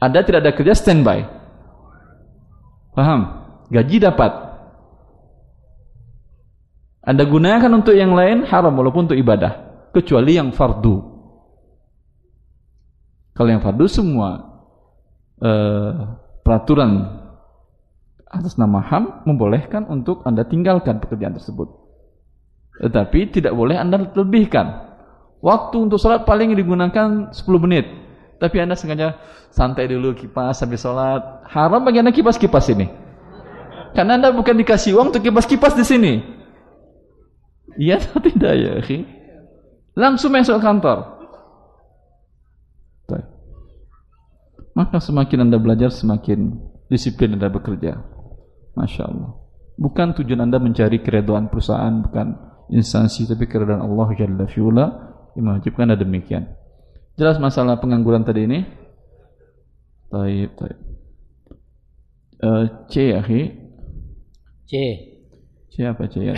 Ada tidak ada kerja standby. Paham? Gaji dapat. Anda gunakan untuk yang lain haram walaupun untuk ibadah kecuali yang fardu kalau yang fardu semua uh, peraturan atas nama HAM membolehkan untuk Anda tinggalkan pekerjaan tersebut. Tetapi tidak boleh Anda lebihkan. Waktu untuk sholat paling digunakan 10 menit. Tapi Anda sengaja santai dulu kipas sambil sholat. Haram bagi Anda kipas-kipas ini. Karena Anda bukan dikasih uang untuk kipas-kipas di sini. Iya atau tidak ya? Langsung masuk kantor. Maka semakin anda belajar Semakin disiplin anda bekerja. Masya Allah. Bukan tujuan anda mencari keredoan perusahaan Bukan instansi Tapi keredoan Allah Jalla fi'ula Yang mewajibkan anda demikian. Jelas masalah pengangguran tadi ini? Taib, taib uh, C ya C. C apa C ya?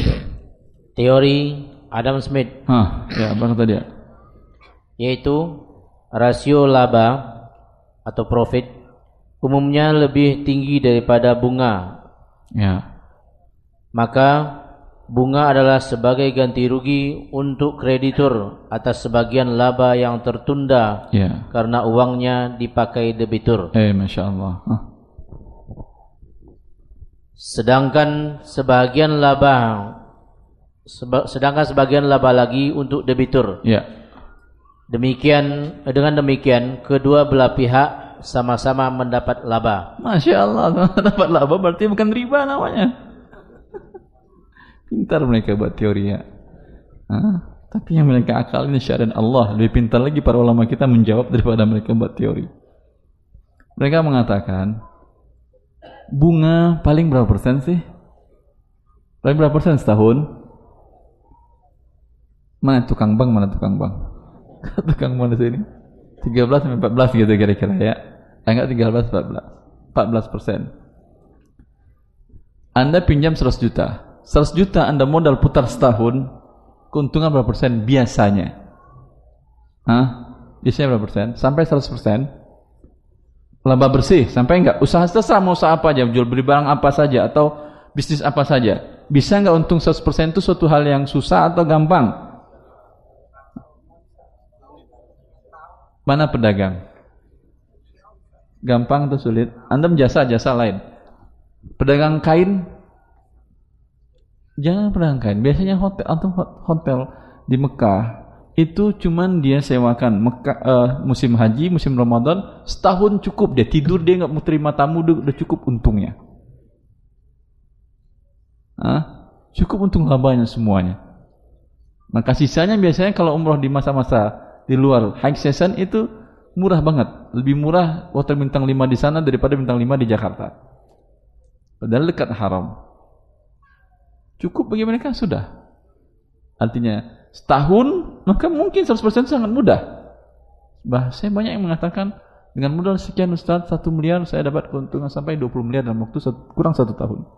Teori Adam Smith Hah, ya apa kata dia Yaitu Rasio laba atau profit umumnya lebih tinggi daripada bunga. Ya. Maka bunga adalah sebagai ganti rugi untuk kreditur atas sebagian laba yang tertunda ya. karena uangnya dipakai debitur. Eh, masya Allah. Huh. Sedangkan sebagian laba seba, sedangkan sebagian laba lagi untuk debitur. Ya. Demikian dengan demikian kedua belah pihak sama-sama mendapat laba. Masya Allah *laughs* mendapat laba berarti bukan riba namanya. Pintar mereka buat teori ya. Tapi yang mereka akal ini syariat Allah lebih pintar lagi para ulama kita menjawab daripada mereka buat teori. Mereka mengatakan bunga paling berapa persen sih? Paling berapa persen setahun? Mana tukang bank, mana tukang bank? *laughs* tukang manis ini 13 sampai 14 gitu kira-kira ya enggak 13 14 14 persen Anda pinjam 100 juta. 100 juta Anda modal putar setahun, keuntungan berapa persen biasanya? Hah? Biasanya berapa persen? Sampai 100 persen? Laba bersih, sampai enggak? Usaha terserah mau usaha apa aja, jual beli barang apa saja, atau bisnis apa saja. Bisa enggak untung 100 persen itu suatu hal yang susah atau gampang? Mana pedagang? Gampang atau sulit? Anda menjasa jasa lain. Pedagang kain jangan pedagang kain. Biasanya hotel atau hotel di Mekah itu cuman dia sewakan Mekah, uh, musim haji, musim Ramadan setahun cukup dia tidur dia nggak mau terima tamu udah cukup untungnya. Hah? Cukup untung labanya semuanya. Maka sisanya biasanya kalau umroh di masa-masa di luar high season itu murah banget. Lebih murah hotel bintang 5 di sana daripada bintang 5 di Jakarta. Padahal dekat haram. Cukup bagi mereka sudah. Artinya setahun maka mungkin 100% sangat mudah. Bah, saya banyak yang mengatakan dengan modal sekian Ustaz, satu miliar saya dapat keuntungan sampai 20 miliar dalam waktu kurang satu tahun.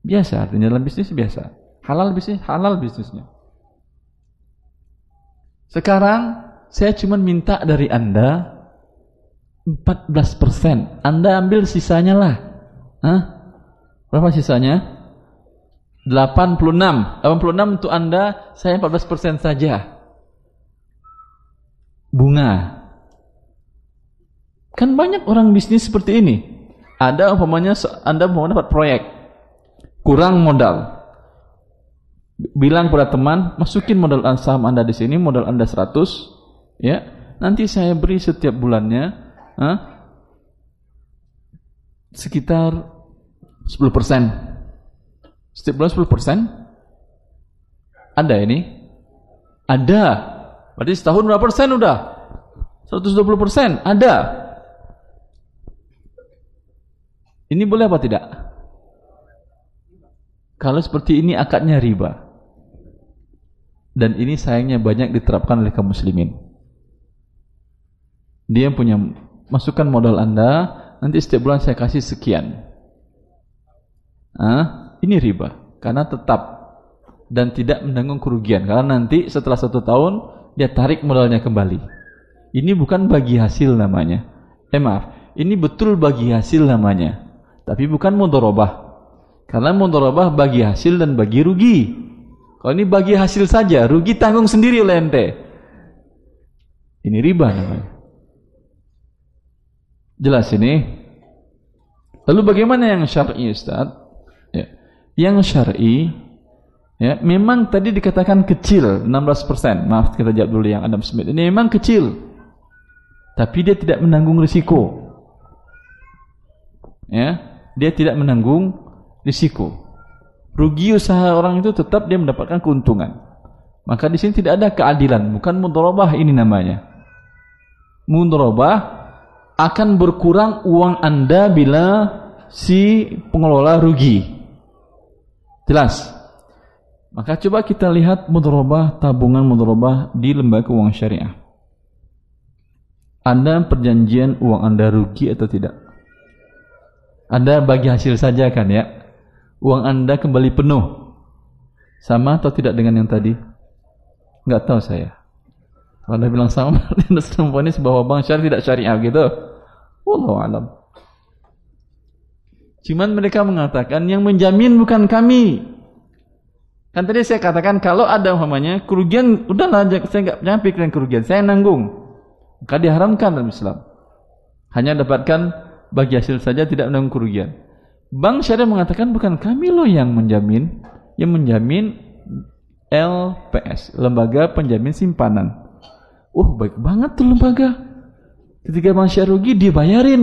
Biasa, artinya dalam bisnis biasa. Halal bisnis, halal bisnisnya. Sekarang saya cuma minta dari Anda 14%. Anda ambil sisanya lah. Hah? Berapa sisanya? 86. 86 untuk Anda, saya 14% saja. Bunga. Kan banyak orang bisnis seperti ini. Ada umpamanya Anda mau dapat proyek. Kurang modal. Bilang pada teman, masukin modal saham Anda di sini, modal Anda 100, ya. Nanti saya beri setiap bulannya, huh, sekitar 10 persen. Setiap bulan 10 persen? Ada ini? Ada. Berarti setahun berapa persen udah? 120 persen? Ada. Ini boleh apa tidak? Kalau seperti ini akadnya riba. Dan ini sayangnya banyak diterapkan oleh kaum muslimin. Dia punya masukkan modal Anda, nanti setiap bulan saya kasih sekian. Ah, ini riba karena tetap dan tidak menanggung kerugian karena nanti setelah satu tahun dia tarik modalnya kembali. Ini bukan bagi hasil namanya. Eh maaf, ini betul bagi hasil namanya. Tapi bukan mudorobah. Karena mudorobah bagi hasil dan bagi rugi. Kalau ini bagi hasil saja, rugi tanggung sendiri oleh ente. Ini riba namanya. Jelas ini. Lalu bagaimana yang syar'i Ustaz? yang syar'i ya memang tadi dikatakan kecil 16%. Maaf kita jawab dulu yang Adam Smith. Ini memang kecil. Tapi dia tidak menanggung risiko. Ya, dia tidak menanggung risiko. Rugi usaha orang itu tetap dia mendapatkan keuntungan. Maka di sini tidak ada keadilan, bukan mudharabah ini namanya. Mudharabah akan berkurang uang Anda bila si pengelola rugi. Jelas. Maka coba kita lihat mudharabah tabungan mudharabah di lembaga keuangan syariah. Anda perjanjian uang Anda rugi atau tidak? Anda bagi hasil saja kan ya? Uang Anda kembali penuh. Sama atau tidak dengan yang tadi? Enggak tahu saya. Kalau Anda bilang sama, *laughs* Anda bahwa bank syariah tidak syariah gitu. Wallahu alam. Cuman mereka mengatakan yang menjamin bukan kami. Kan tadi saya katakan kalau ada umpamanya kerugian udahlah saya enggak jangan pikirin kerugian, saya nanggung. Maka diharamkan dalam Islam. Hanya dapatkan bagi hasil saja tidak menanggung kerugian. Bank syariah mengatakan bukan kami loh yang menjamin, yang menjamin LPS, lembaga penjamin simpanan. Oh, baik banget tuh lembaga. Ketika bank syariah rugi dibayarin.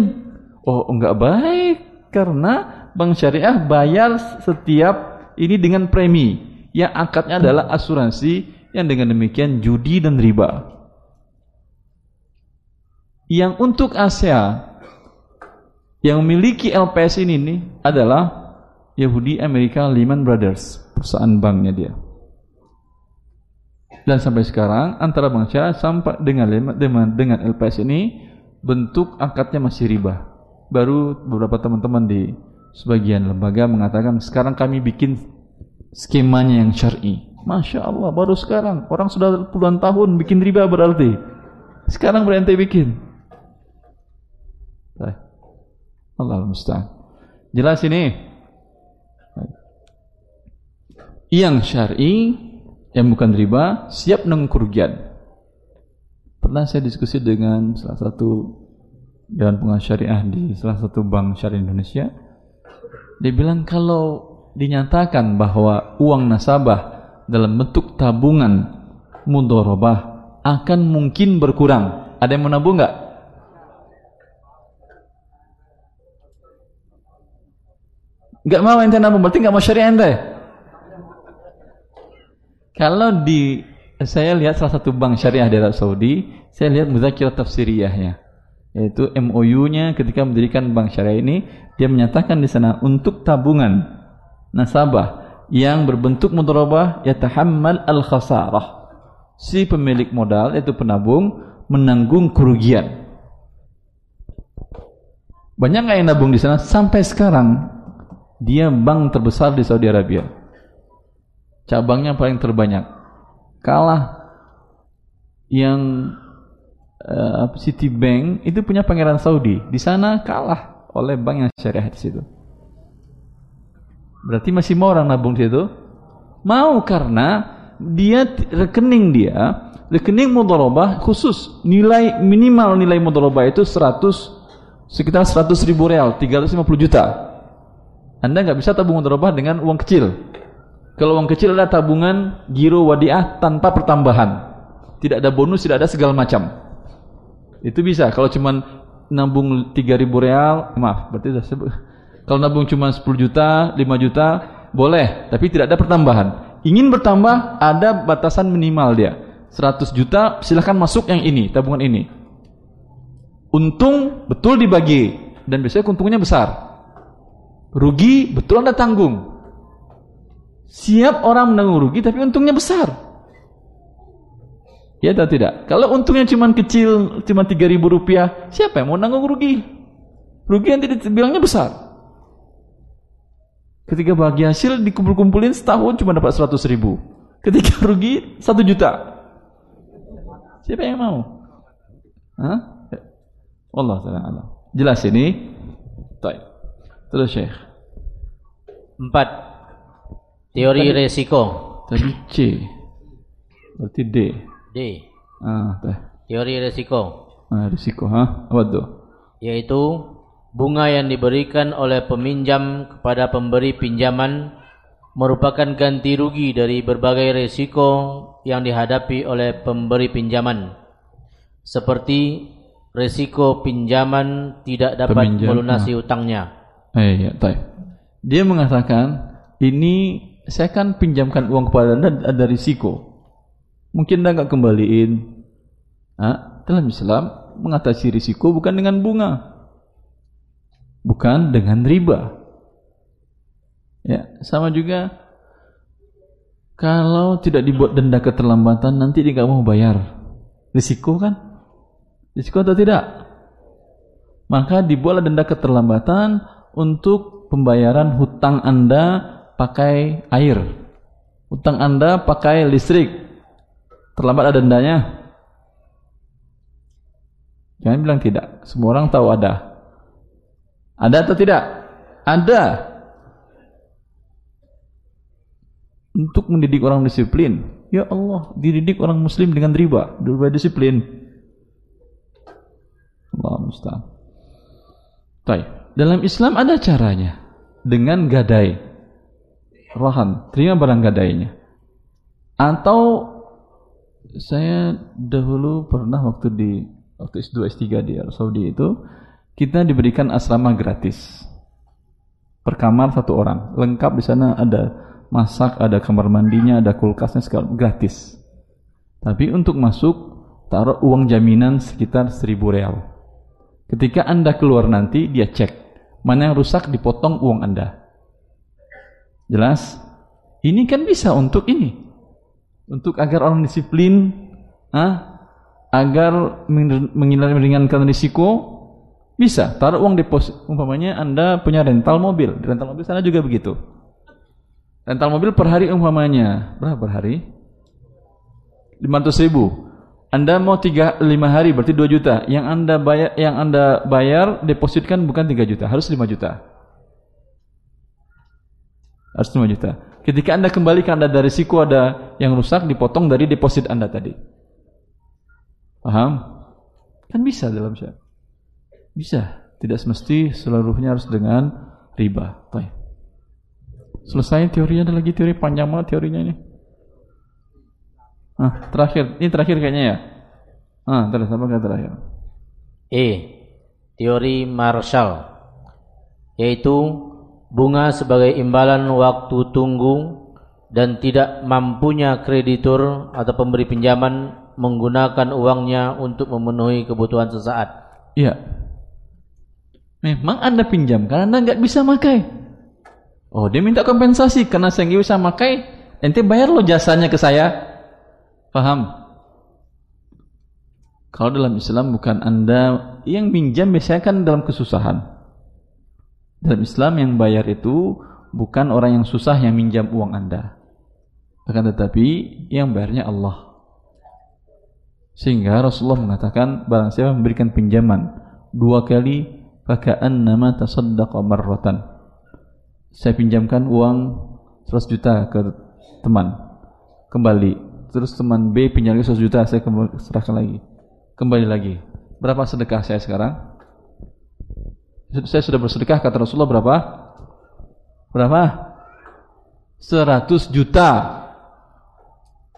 Oh, enggak baik karena bank syariah bayar setiap ini dengan premi yang akadnya adalah asuransi yang dengan demikian judi dan riba. Yang untuk Asia yang memiliki LPS ini nih adalah Yahudi Amerika Lehman Brothers, perusahaan banknya dia. Dan sampai sekarang antara bank syariah sampai dengan dengan dengan LPS ini bentuk akadnya masih riba baru beberapa teman-teman di sebagian lembaga mengatakan sekarang kami bikin skemanya yang syar'i. Masya Allah, baru sekarang orang sudah puluhan tahun bikin riba berarti. Sekarang berhenti bikin. Allah musta'an. Jelas ini. Yang syar'i yang bukan riba siap nanggung kerugian. Pernah saya diskusi dengan salah satu Dewan Pengawas Syariah di salah satu bank syariah Indonesia. Dia bilang kalau dinyatakan bahwa uang nasabah dalam bentuk tabungan mudorobah akan mungkin berkurang. Ada yang menabung nggak? Nggak mau ente nabung, berarti nggak mau syariah ente. Kalau di saya lihat salah satu bank syariah di Arab Saudi, saya lihat muzakirah tafsiriyahnya. Yaitu MOU-nya ketika mendirikan bank syariah ini, dia menyatakan di sana untuk tabungan nasabah yang berbentuk mudharabah yatahammal al-khasarah. Si pemilik modal yaitu penabung menanggung kerugian. Banyak nggak yang nabung di sana? Sampai sekarang dia bank terbesar di Saudi Arabia. Cabangnya paling terbanyak. Kalah yang uh, Citibank itu punya pangeran Saudi. Di sana kalah oleh bank yang syariah di situ. Berarti masih mau orang nabung di situ? Mau karena dia rekening dia, rekening mudharabah khusus nilai minimal nilai mudharabah itu 100 sekitar 100 ribu real, 350 juta. Anda nggak bisa tabung mudharabah dengan uang kecil. Kalau uang kecil adalah tabungan giro wadiah tanpa pertambahan. Tidak ada bonus, tidak ada segala macam. Itu bisa. Kalau cuma nabung 3000 real, maaf, berarti sudah sebut. Kalau nabung cuma 10 juta, 5 juta, boleh, tapi tidak ada pertambahan. Ingin bertambah, ada batasan minimal dia. 100 juta, silahkan masuk yang ini, tabungan ini. Untung betul dibagi dan biasanya untungnya besar. Rugi betul Anda tanggung. Siap orang menanggung rugi tapi untungnya besar. Ya atau tidak? Kalau untungnya cuma kecil, cuma tiga ribu rupiah, siapa yang mau nanggung rugi? Rugi yang tidak bilangnya besar. Ketika bagi hasil dikumpul-kumpulin setahun cuma dapat seratus ribu. Ketika *laughs* rugi satu juta. Siapa yang mau? Hah? Allah taala Jelas ini? Baik. Terus Syekh. Empat. Teori tadi, resiko. Tadi C. Berarti D. D. Ah, teh. Teori resiko. Ah, risiko, ha? Apa tuh? Yaitu bunga yang diberikan oleh peminjam kepada pemberi pinjaman merupakan ganti rugi dari berbagai resiko yang dihadapi oleh pemberi pinjaman. Seperti resiko pinjaman tidak dapat Peminjam, melunasi utangnya. Eh, ya. Dia mengatakan, ini saya kan pinjamkan uang kepada Anda ada risiko. Mungkin anda nggak kembaliin. Nah, dalam Islam mengatasi risiko bukan dengan bunga, bukan dengan riba. Ya, sama juga kalau tidak dibuat denda keterlambatan nanti dia nggak mau bayar. Risiko kan? Risiko atau tidak? Maka dibuatlah denda keterlambatan untuk pembayaran hutang Anda pakai air. Hutang Anda pakai listrik. Terlambat ada dendanya? Jangan bilang tidak. Semua orang tahu ada. Ada atau tidak? Ada. Untuk mendidik orang disiplin. Ya Allah, dididik orang muslim dengan riba. Riba disiplin. Allah musta'an. Baik. Dalam Islam ada caranya. Dengan gadai. Rahan. Terima barang gadainya. Atau saya dahulu pernah waktu di waktu S2 S3 di Arab Saudi itu kita diberikan asrama gratis per kamar satu orang lengkap di sana ada masak ada kamar mandinya ada kulkasnya segala gratis tapi untuk masuk taruh uang jaminan sekitar 1000 real ketika anda keluar nanti dia cek mana yang rusak dipotong uang anda jelas ini kan bisa untuk ini untuk agar orang disiplin, ah, agar meringankan risiko, Bisa, taruh uang deposit. Umpamanya Anda punya rental mobil. Di rental mobil sana juga begitu. Rental mobil per hari umpamanya. Berapa per hari? 500 ribu. Anda mau 3, 5 hari berarti 2 juta. Yang Anda bayar, yang Anda bayar depositkan bukan 3 juta, harus 5 juta. Harus 5 juta. Ketika Anda kembalikan Anda dari risiko ada yang rusak dipotong dari deposit Anda tadi. Paham? Kan bisa dalam syarat. Bisa. Tidak semesti seluruhnya harus dengan riba. Selesai teorinya ada lagi teori panjang banget teorinya ini. Ah, terakhir. Ini terakhir kayaknya ya. Ah, terus apa kata terakhir? E. Teori Marshall yaitu bunga sebagai imbalan waktu tunggu dan tidak mampunya kreditur atau pemberi pinjaman menggunakan uangnya untuk memenuhi kebutuhan sesaat. Iya. Memang Anda pinjam karena Anda nggak bisa makai. Oh, dia minta kompensasi karena saya nggak bisa makai. Ente bayar lo jasanya ke saya. Paham? Kalau dalam Islam bukan Anda yang pinjam biasanya kan dalam kesusahan. Dalam Islam yang bayar itu bukan orang yang susah yang minjam uang Anda. Akan tetapi yang bayarnya Allah. Sehingga Rasulullah mengatakan barang siapa memberikan pinjaman dua kali nama tasaddaqa marratan. Saya pinjamkan uang 100 juta ke teman. Kembali. Terus teman B pinjam lagi 100 juta, saya serahkan lagi. Kembali lagi. Berapa sedekah saya sekarang? Saya sudah bersedekah kata Rasulullah berapa? Berapa? 100 juta.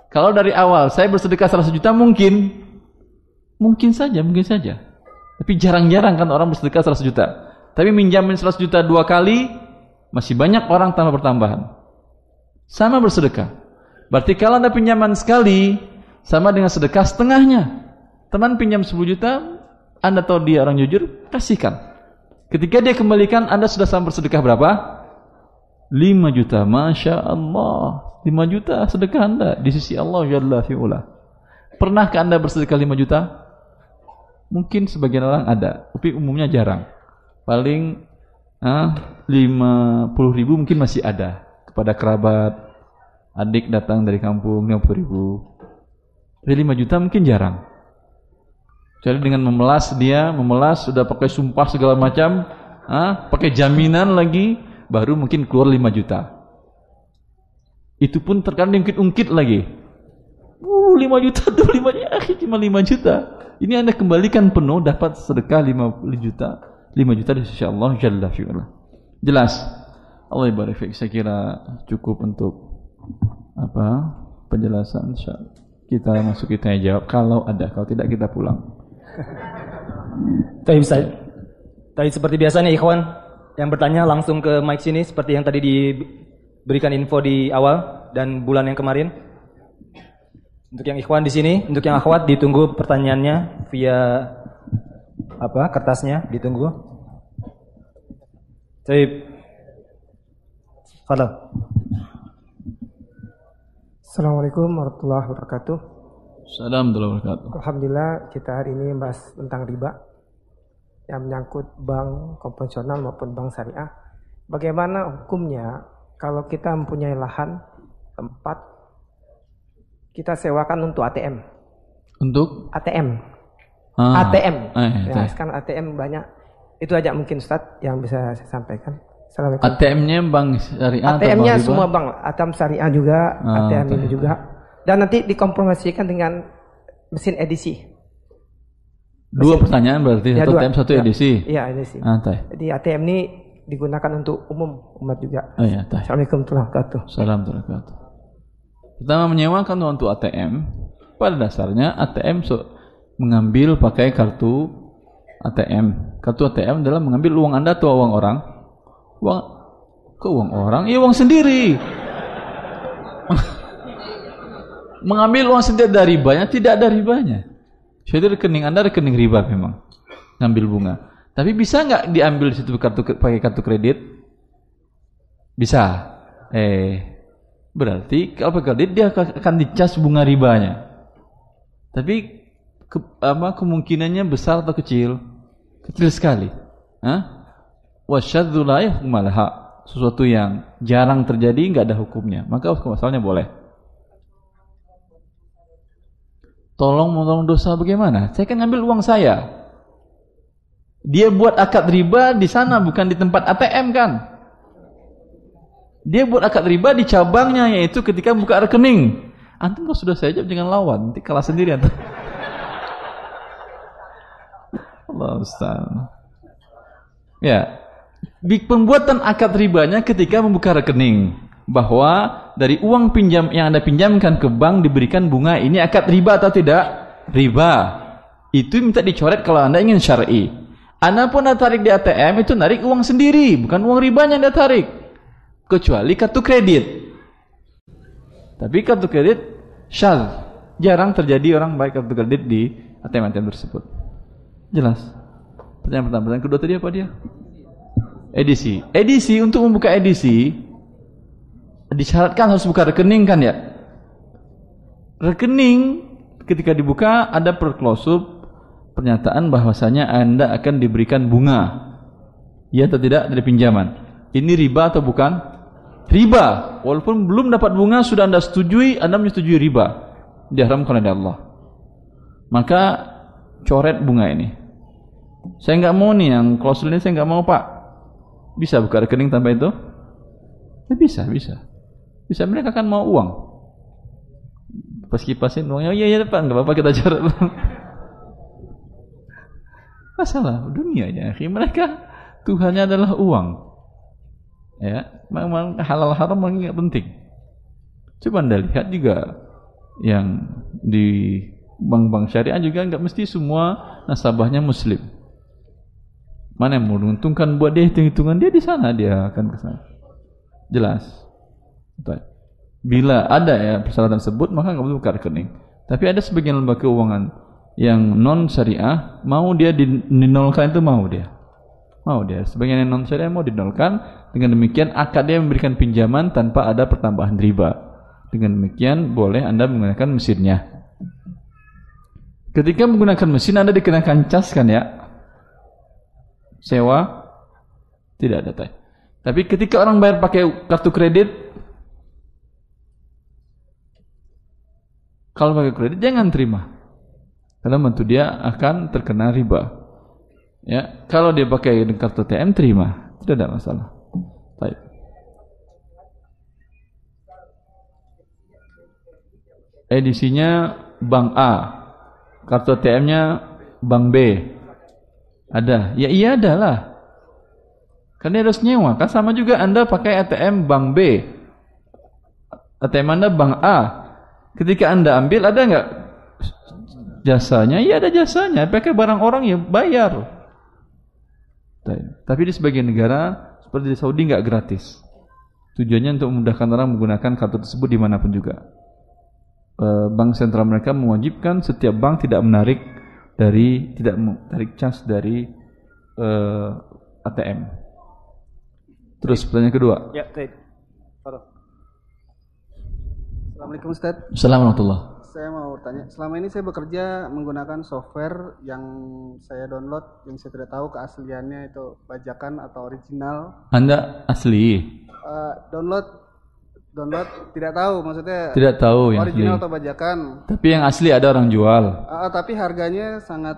Kalau dari awal saya bersedekah 100 juta mungkin mungkin saja, mungkin saja. Tapi jarang-jarang kan orang bersedekah 100 juta. Tapi minjamin 100 juta dua kali, masih banyak orang tambah bertambahan. Sama bersedekah. Berarti kalau anda pinjaman sekali, sama dengan sedekah setengahnya. Teman pinjam 10 juta, anda tahu dia orang jujur, kasihkan. Ketika dia kembalikan, anda sudah sama bersedekah berapa? 5 juta, Masya Allah. 5 juta sedekah anda di sisi Allah Jalla. Pernahkah anda bersedekah 5 juta? Mungkin sebagian orang ada, tapi umumnya jarang. Paling ah, 50 ribu mungkin masih ada kepada kerabat, adik datang dari kampung 50 ribu. Tapi 5 juta mungkin jarang. Jadi dengan memelas dia, memelas sudah pakai sumpah segala macam, ah, pakai jaminan lagi, baru mungkin keluar 5 juta. Itu pun terkadang ungkit-ungkit lagi. Uh, 5 juta *laughs* tuh 5 juta, *laughs* cuma 5 juta. Ini Anda kembalikan penuh dapat sedekah 5 juta, 5 juta di sisi Allah Jalla. Jelas. Allah ibarik Saya kira cukup untuk apa? penjelasan kita masuk kita jawab kalau ada kalau tidak kita pulang Tapi bisa Tadi seperti biasanya ikhwan yang bertanya langsung ke mic sini seperti yang tadi diberikan info di awal dan bulan yang kemarin. Untuk yang ikhwan di sini, untuk yang akhwat ditunggu pertanyaannya via apa kertasnya ditunggu. Baik. Halo. Assalamualaikum warahmatullahi wabarakatuh. Assalamualaikum warahmatullahi wabarakatuh. Alhamdulillah kita hari ini membahas tentang riba yang menyangkut bank konvensional maupun bank syariah. Bagaimana hukumnya kalau kita mempunyai lahan tempat kita sewakan untuk ATM. Untuk ATM. ah. ATM. Eh, ya, eh. sekarang ATM banyak. Itu aja mungkin Ustaz yang bisa saya sampaikan. Assalamualaikum. ATM-nya bank syariah ATM-nya semua bank, ATM syariah juga, Ah, ATM ini ATM. juga. Dan nanti dikompromasikan dengan mesin edisi. Dua pertanyaan berarti Ya, satu dua. ATM satu Ya. edisi. Iya, edisi. Ah. Jadi ATM ini digunakan untuk umum umat juga. Oh ya, teh. Assalamualaikum warahmatullahi wabarakatuh. Salam wabarakatuh. Pertama menyewakan untuk ATM. Pada dasarnya ATM so, mengambil pakai kartu ATM. Kartu ATM adalah mengambil uang anda atau uang orang. Uang ke uang orang? Iya uang sendiri. *laughs* mengambil uang sendiri dari ribanya tidak ada ribanya. Jadi rekening anda rekening riba memang. Ngambil bunga. Tapi bisa nggak diambil di situ kartu pakai kartu kredit? Bisa. Eh, berarti kalau pakai kredit dia akan dicas bunga ribanya. Tapi ke, apa kemungkinannya besar atau kecil? Kecil sekali. Hah? Wasyadzu. Sesuatu yang jarang terjadi nggak ada hukumnya, maka hukum asalnya boleh. Tolong menolong dosa bagaimana? Saya kan ngambil uang saya. Dia buat akad riba di sana bukan di tempat ATM kan? Dia buat akad riba di cabangnya yaitu ketika buka rekening. Antum kalau sudah saya jawab jangan lawan, nanti kalah sendiri antum. *laughs* Allah Ustaz. Ya. Pembuatan akad ribanya ketika membuka rekening bahwa dari uang pinjam yang Anda pinjamkan ke bank diberikan bunga ini akad riba atau tidak? Riba. Itu minta dicoret kalau Anda ingin syar'i. Anda pun Anda tarik di ATM itu narik uang sendiri, bukan uang ribanya Anda tarik. Kecuali kartu kredit. Tapi kartu kredit syal. Jarang terjadi orang baik kartu kredit di ATM-ATM tersebut. Jelas. Pertanyaan pertama, pertanyaan kedua tadi apa dia? Edisi. Edisi untuk membuka edisi disyaratkan harus buka rekening kan ya? Rekening ketika dibuka ada perklosub pernyataan bahwasanya Anda akan diberikan bunga. Ya atau tidak dari pinjaman. Ini riba atau bukan? Riba. Walaupun belum dapat bunga sudah Anda setujui, Anda menyetujui riba. Diharamkan oleh Allah. Maka coret bunga ini. Saya nggak mau nih yang klausul ini saya nggak mau pak. Bisa buka rekening tanpa itu? Ya bisa, bisa. Bisa mereka kan mau uang. Pas kipasin uangnya, oh iya iya pak, nggak apa-apa kita coret. Masalah dunia ya, mereka Tuhannya adalah uang. Ya, memang halal haram memang penting. Coba anda lihat juga yang di bank-bank syariah juga nggak mesti semua nasabahnya muslim. Mana yang menguntungkan buat dia hitung-hitungan dia di sana dia akan ke sana. Jelas. Bila ada ya persyaratan tersebut maka perlu buka rekening. Tapi ada sebagian lembaga keuangan yang non syariah mau dia dinolkan itu mau dia. Mau dia. Sebagian yang non syariah mau dinolkan. Dengan demikian akad dia memberikan pinjaman tanpa ada pertambahan riba. Dengan demikian boleh anda menggunakan mesinnya. Ketika menggunakan mesin anda dikenakan cas kan ya? Sewa tidak ada tay. Tapi ketika orang bayar pakai kartu kredit kalau pakai kredit jangan terima. Karena bantu dia akan terkena riba. Ya, kalau dia pakai kartu TM terima, tidak ada masalah. Baik. Edisinya bank A, kartu TM-nya bank B. Ada. Ya iya ada lah. Karena harus nyewa. Kan sama juga Anda pakai ATM bank B. ATM Anda bank A. Ketika Anda ambil ada nggak jasanya? Iya ada jasanya. Pakai barang orang ya bayar. Tapi di sebagian negara seperti di Saudi nggak gratis. Tujuannya untuk memudahkan orang menggunakan kartu tersebut di mana pun juga. Eh, bank sentral mereka mewajibkan setiap bank tidak menarik dari tidak tarik cas dari uh, eh, ATM. Terus pertanyaan kedua. Ya, baik. Assalamualaikum Ustaz. Assalamualaikum Saya mau tanya, selama ini saya bekerja menggunakan software yang saya download yang saya tidak tahu keasliannya itu bajakan atau original. Anda asli? Uh, download download tidak tahu maksudnya tidak tahu yang original asli. atau bajakan. Tapi yang asli ada orang jual. Uh, tapi harganya sangat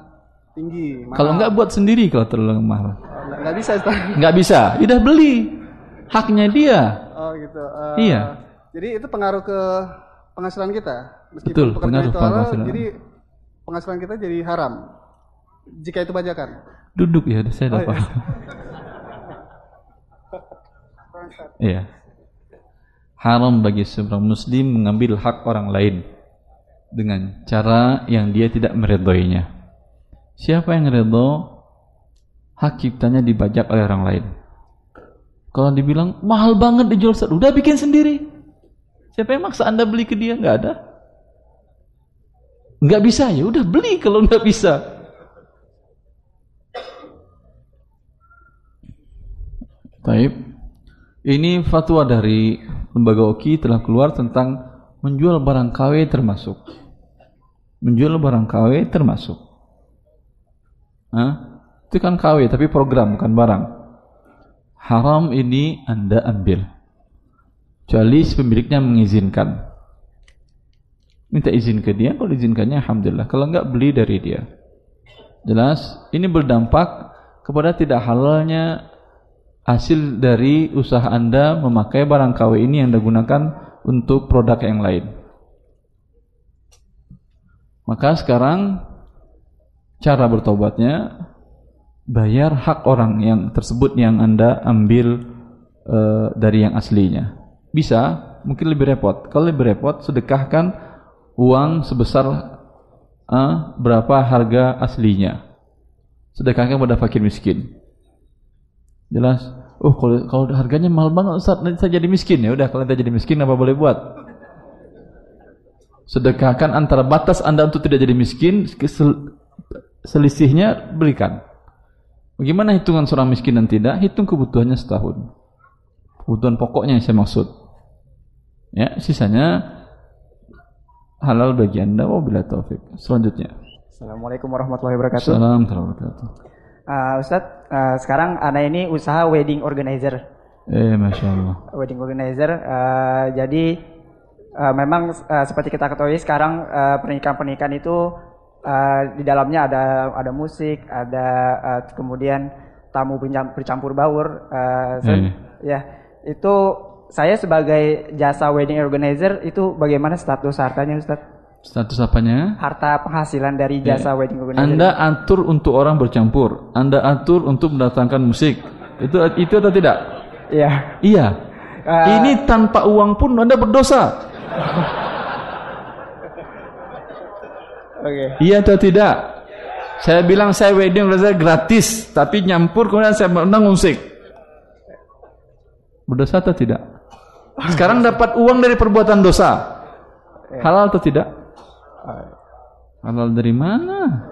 tinggi mahal. kalau nggak buat sendiri kalau terlalu mahal. Nggak bisa nggak bisa. Udah beli. Haknya dia. Oh gitu. Uh, iya. jadi itu pengaruh ke penghasilan kita meskipun betul pengaruh itu penghasilan. jadi penghasilan kita jadi haram. Jika itu bajakan. Duduk ya saya dapat oh, iya. *laughs* iya haram bagi seorang muslim mengambil hak orang lain dengan cara yang dia tidak meredhoinya. Siapa yang redho hak ciptanya dibajak oleh orang lain. Kalau dibilang mahal banget dijual satu, udah bikin sendiri. Siapa yang maksa anda beli ke dia? Nggak ada. Nggak bisa ya, udah beli kalau nggak bisa. Taib. Ini fatwa dari lembaga OKI telah keluar tentang menjual barang KW termasuk. Menjual barang KW termasuk. Hah? Itu kan KW tapi program bukan barang. Haram ini Anda ambil. Kecuali pemiliknya mengizinkan. Minta izin ke dia, kalau izinkannya alhamdulillah. Kalau enggak beli dari dia. Jelas, ini berdampak kepada tidak halalnya hasil dari usaha Anda memakai barang KW ini yang Anda gunakan untuk produk yang lain. Maka sekarang cara bertobatnya bayar hak orang yang tersebut yang Anda ambil uh, dari yang aslinya. Bisa, mungkin lebih repot. Kalau lebih repot, sedekahkan uang sebesar uh, berapa harga aslinya. Sedekahkan pada fakir miskin. Jelas? Oh, kalau kalau harganya mahal banget Ustaz, nanti saya jadi miskin ya. Udah, kalau nanti jadi miskin apa boleh buat? Sedekahkan antara batas Anda untuk tidak jadi miskin, selisihnya berikan. Bagaimana hitungan seorang miskin dan tidak? Hitung kebutuhannya setahun. Kebutuhan pokoknya yang saya maksud. Ya, sisanya halal bagi Anda bila taufik. Selanjutnya. Assalamualaikum warahmatullahi wabarakatuh. Assalamualaikum warahmatullahi wabarakatuh. Uh, Ustadz, uh, sekarang Anda ini usaha wedding organizer. Eh, Masya Allah. Wedding organizer. Uh, jadi, uh, memang uh, seperti kita ketahui sekarang uh, pernikahan-pernikahan itu uh, di dalamnya ada ada musik, ada uh, kemudian tamu bercampur baur. Uh, so, hmm. Ya, itu saya sebagai jasa wedding organizer itu bagaimana status hartanya Ustaz? Status apanya? Harta penghasilan dari jasa yeah. wedding organizer. Anda atur untuk orang bercampur, Anda atur untuk mendatangkan musik. Itu itu atau tidak? Iya. Iya. Uh, Ini tanpa uang pun Anda berdosa. *laughs* Okay. Iya atau tidak? Saya bilang saya wedding organizer gratis, tapi nyampur kemudian saya menang musik. Berdosa atau tidak? *laughs* Sekarang dapat uang dari perbuatan dosa. Halal atau tidak? Halal dari mana?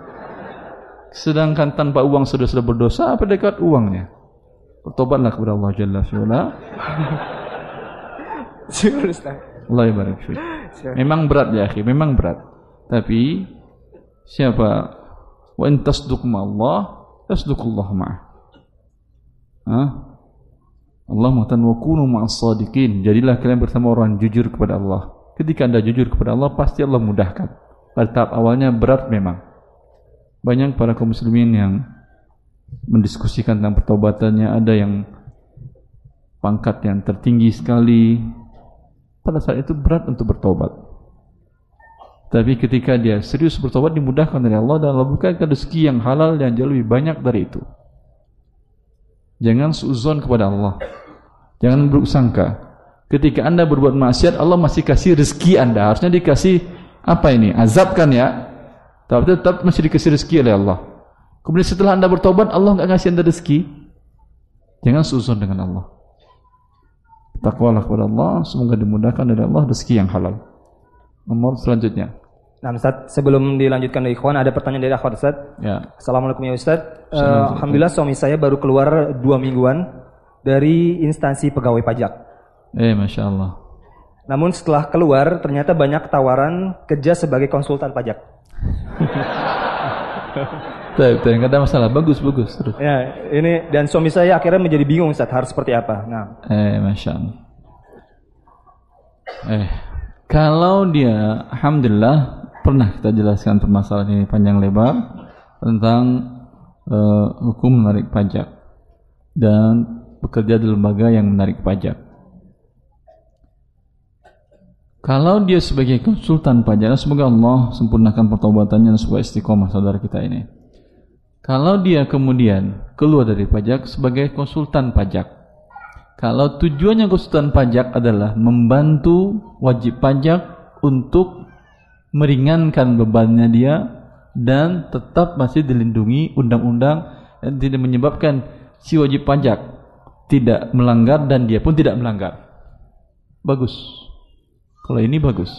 Sedangkan tanpa uang sudah sudah berdosa, apa dekat uangnya? Bertobatlah kepada Allah Jalla fi'ala. *laughs* Allah Memang berat ya, akhi. Memang berat. Tapi siapa wa in tasduq Allah tasduqullah ma'ah Hah? Allah mengatakan wa kunu ma'as sadiqin jadilah kalian bersama orang jujur kepada Allah ketika anda jujur kepada Allah pasti Allah mudahkan pada tahap awalnya berat memang banyak para kaum muslimin yang mendiskusikan tentang pertobatannya ada yang pangkat yang tertinggi sekali pada saat itu berat untuk bertobat tapi ketika dia serius bertobat dimudahkan dari Allah dan Allah bukakan rezeki yang halal dan jauh lebih banyak dari itu. Jangan suzon kepada Allah. Jangan buruk sangka. Ketika anda berbuat maksiat, Allah masih kasih rezeki anda. Harusnya dikasih apa ini? Azab kan ya? Tapi tetap masih dikasih rezeki oleh Allah. Kemudian setelah anda bertobat, Allah enggak kasih anda rezeki. Jangan suzon dengan Allah. Takwalah kepada Allah, semoga dimudahkan dari Allah rezeki yang halal. Nomor selanjutnya. Nah, Ustaz, sebelum dilanjutkan dari ikhwan, ada pertanyaan dari akhwat Ustaz. Ya. Assalamualaikum ya Ustaz. Uh, Alhamdulillah suami saya baru keluar dua mingguan dari instansi pegawai pajak. Eh, Masya Allah. Namun setelah keluar, ternyata banyak tawaran kerja sebagai konsultan pajak. *laughs* Tidak, tidak ada masalah. Bagus, bagus. Terus. Ya, ini dan suami saya akhirnya menjadi bingung Ustaz harus seperti apa. Nah. Eh, Masya Allah. Eh, kalau dia, Alhamdulillah, pernah kita jelaskan permasalahan ini panjang lebar tentang uh, hukum menarik pajak dan bekerja di lembaga yang menarik pajak. Kalau dia sebagai konsultan pajak, semoga Allah sempurnakan pertobatannya supaya istiqomah saudara kita ini. Kalau dia kemudian keluar dari pajak sebagai konsultan pajak, kalau tujuannya konsultan pajak adalah membantu wajib pajak untuk meringankan bebannya dia dan tetap masih dilindungi undang-undang dan tidak menyebabkan si wajib pajak tidak melanggar dan dia pun tidak melanggar. Bagus. Kalau ini bagus.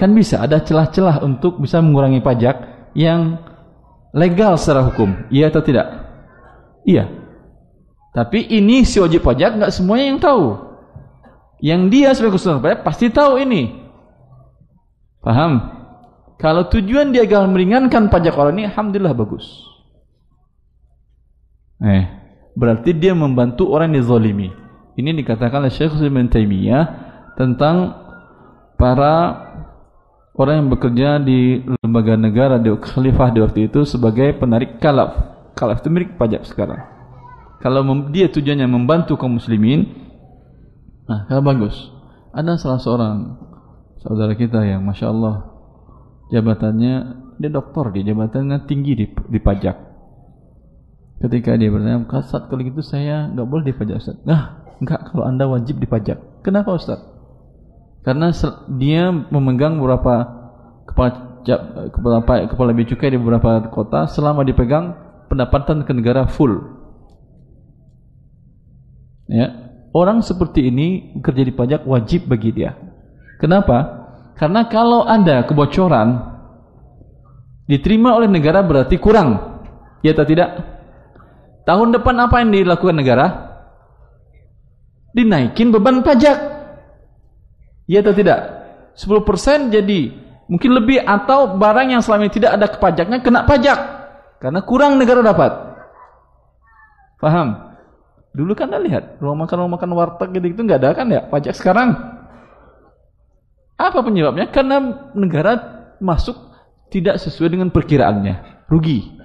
Kan bisa ada celah-celah untuk bisa mengurangi pajak yang legal secara hukum. Iya atau tidak? Iya. Tapi ini si wajib pajak nggak semuanya yang tahu. Yang dia sebagai konsultan pajak pasti tahu ini. Paham? Kalau tujuan dia agar meringankan pajak orang ini, alhamdulillah bagus. Eh, berarti dia membantu orang yang dizalimi. Ini dikatakan oleh Syekh Ibn Taimiyah tentang para orang yang bekerja di lembaga negara di khalifah di waktu itu sebagai penarik kalaf. Kalaf itu milik pajak sekarang. Kalau dia tujuannya membantu kaum muslimin, nah, kalau bagus. Ada salah seorang saudara kita yang masya Allah jabatannya dia doktor di jabatannya tinggi di, di pajak. Ketika dia bertanya, kasat kalau gitu saya nggak boleh dipajak Ustaz. Nah, enggak kalau anda wajib dipajak. Kenapa Ustaz? Karena dia memegang beberapa kepala kepala kepala bea cukai di beberapa kota selama dipegang pendapatan ke negara full. Ya, orang seperti ini bekerja di pajak wajib bagi dia. Kenapa? Karena kalau ada kebocoran diterima oleh negara berarti kurang. Ya atau tidak? Tahun depan apa yang dilakukan negara? Dinaikin beban pajak. Ya atau tidak? 10% jadi mungkin lebih atau barang yang selama ini tidak ada kepajaknya kena pajak. Karena kurang negara dapat. Paham? Dulu kan anda lihat, rumah makan rumah makan warteg gitu-gitu nggak ada kan ya pajak sekarang. Apa penyebabnya? Karena negara masuk tidak sesuai dengan perkiraannya, rugi.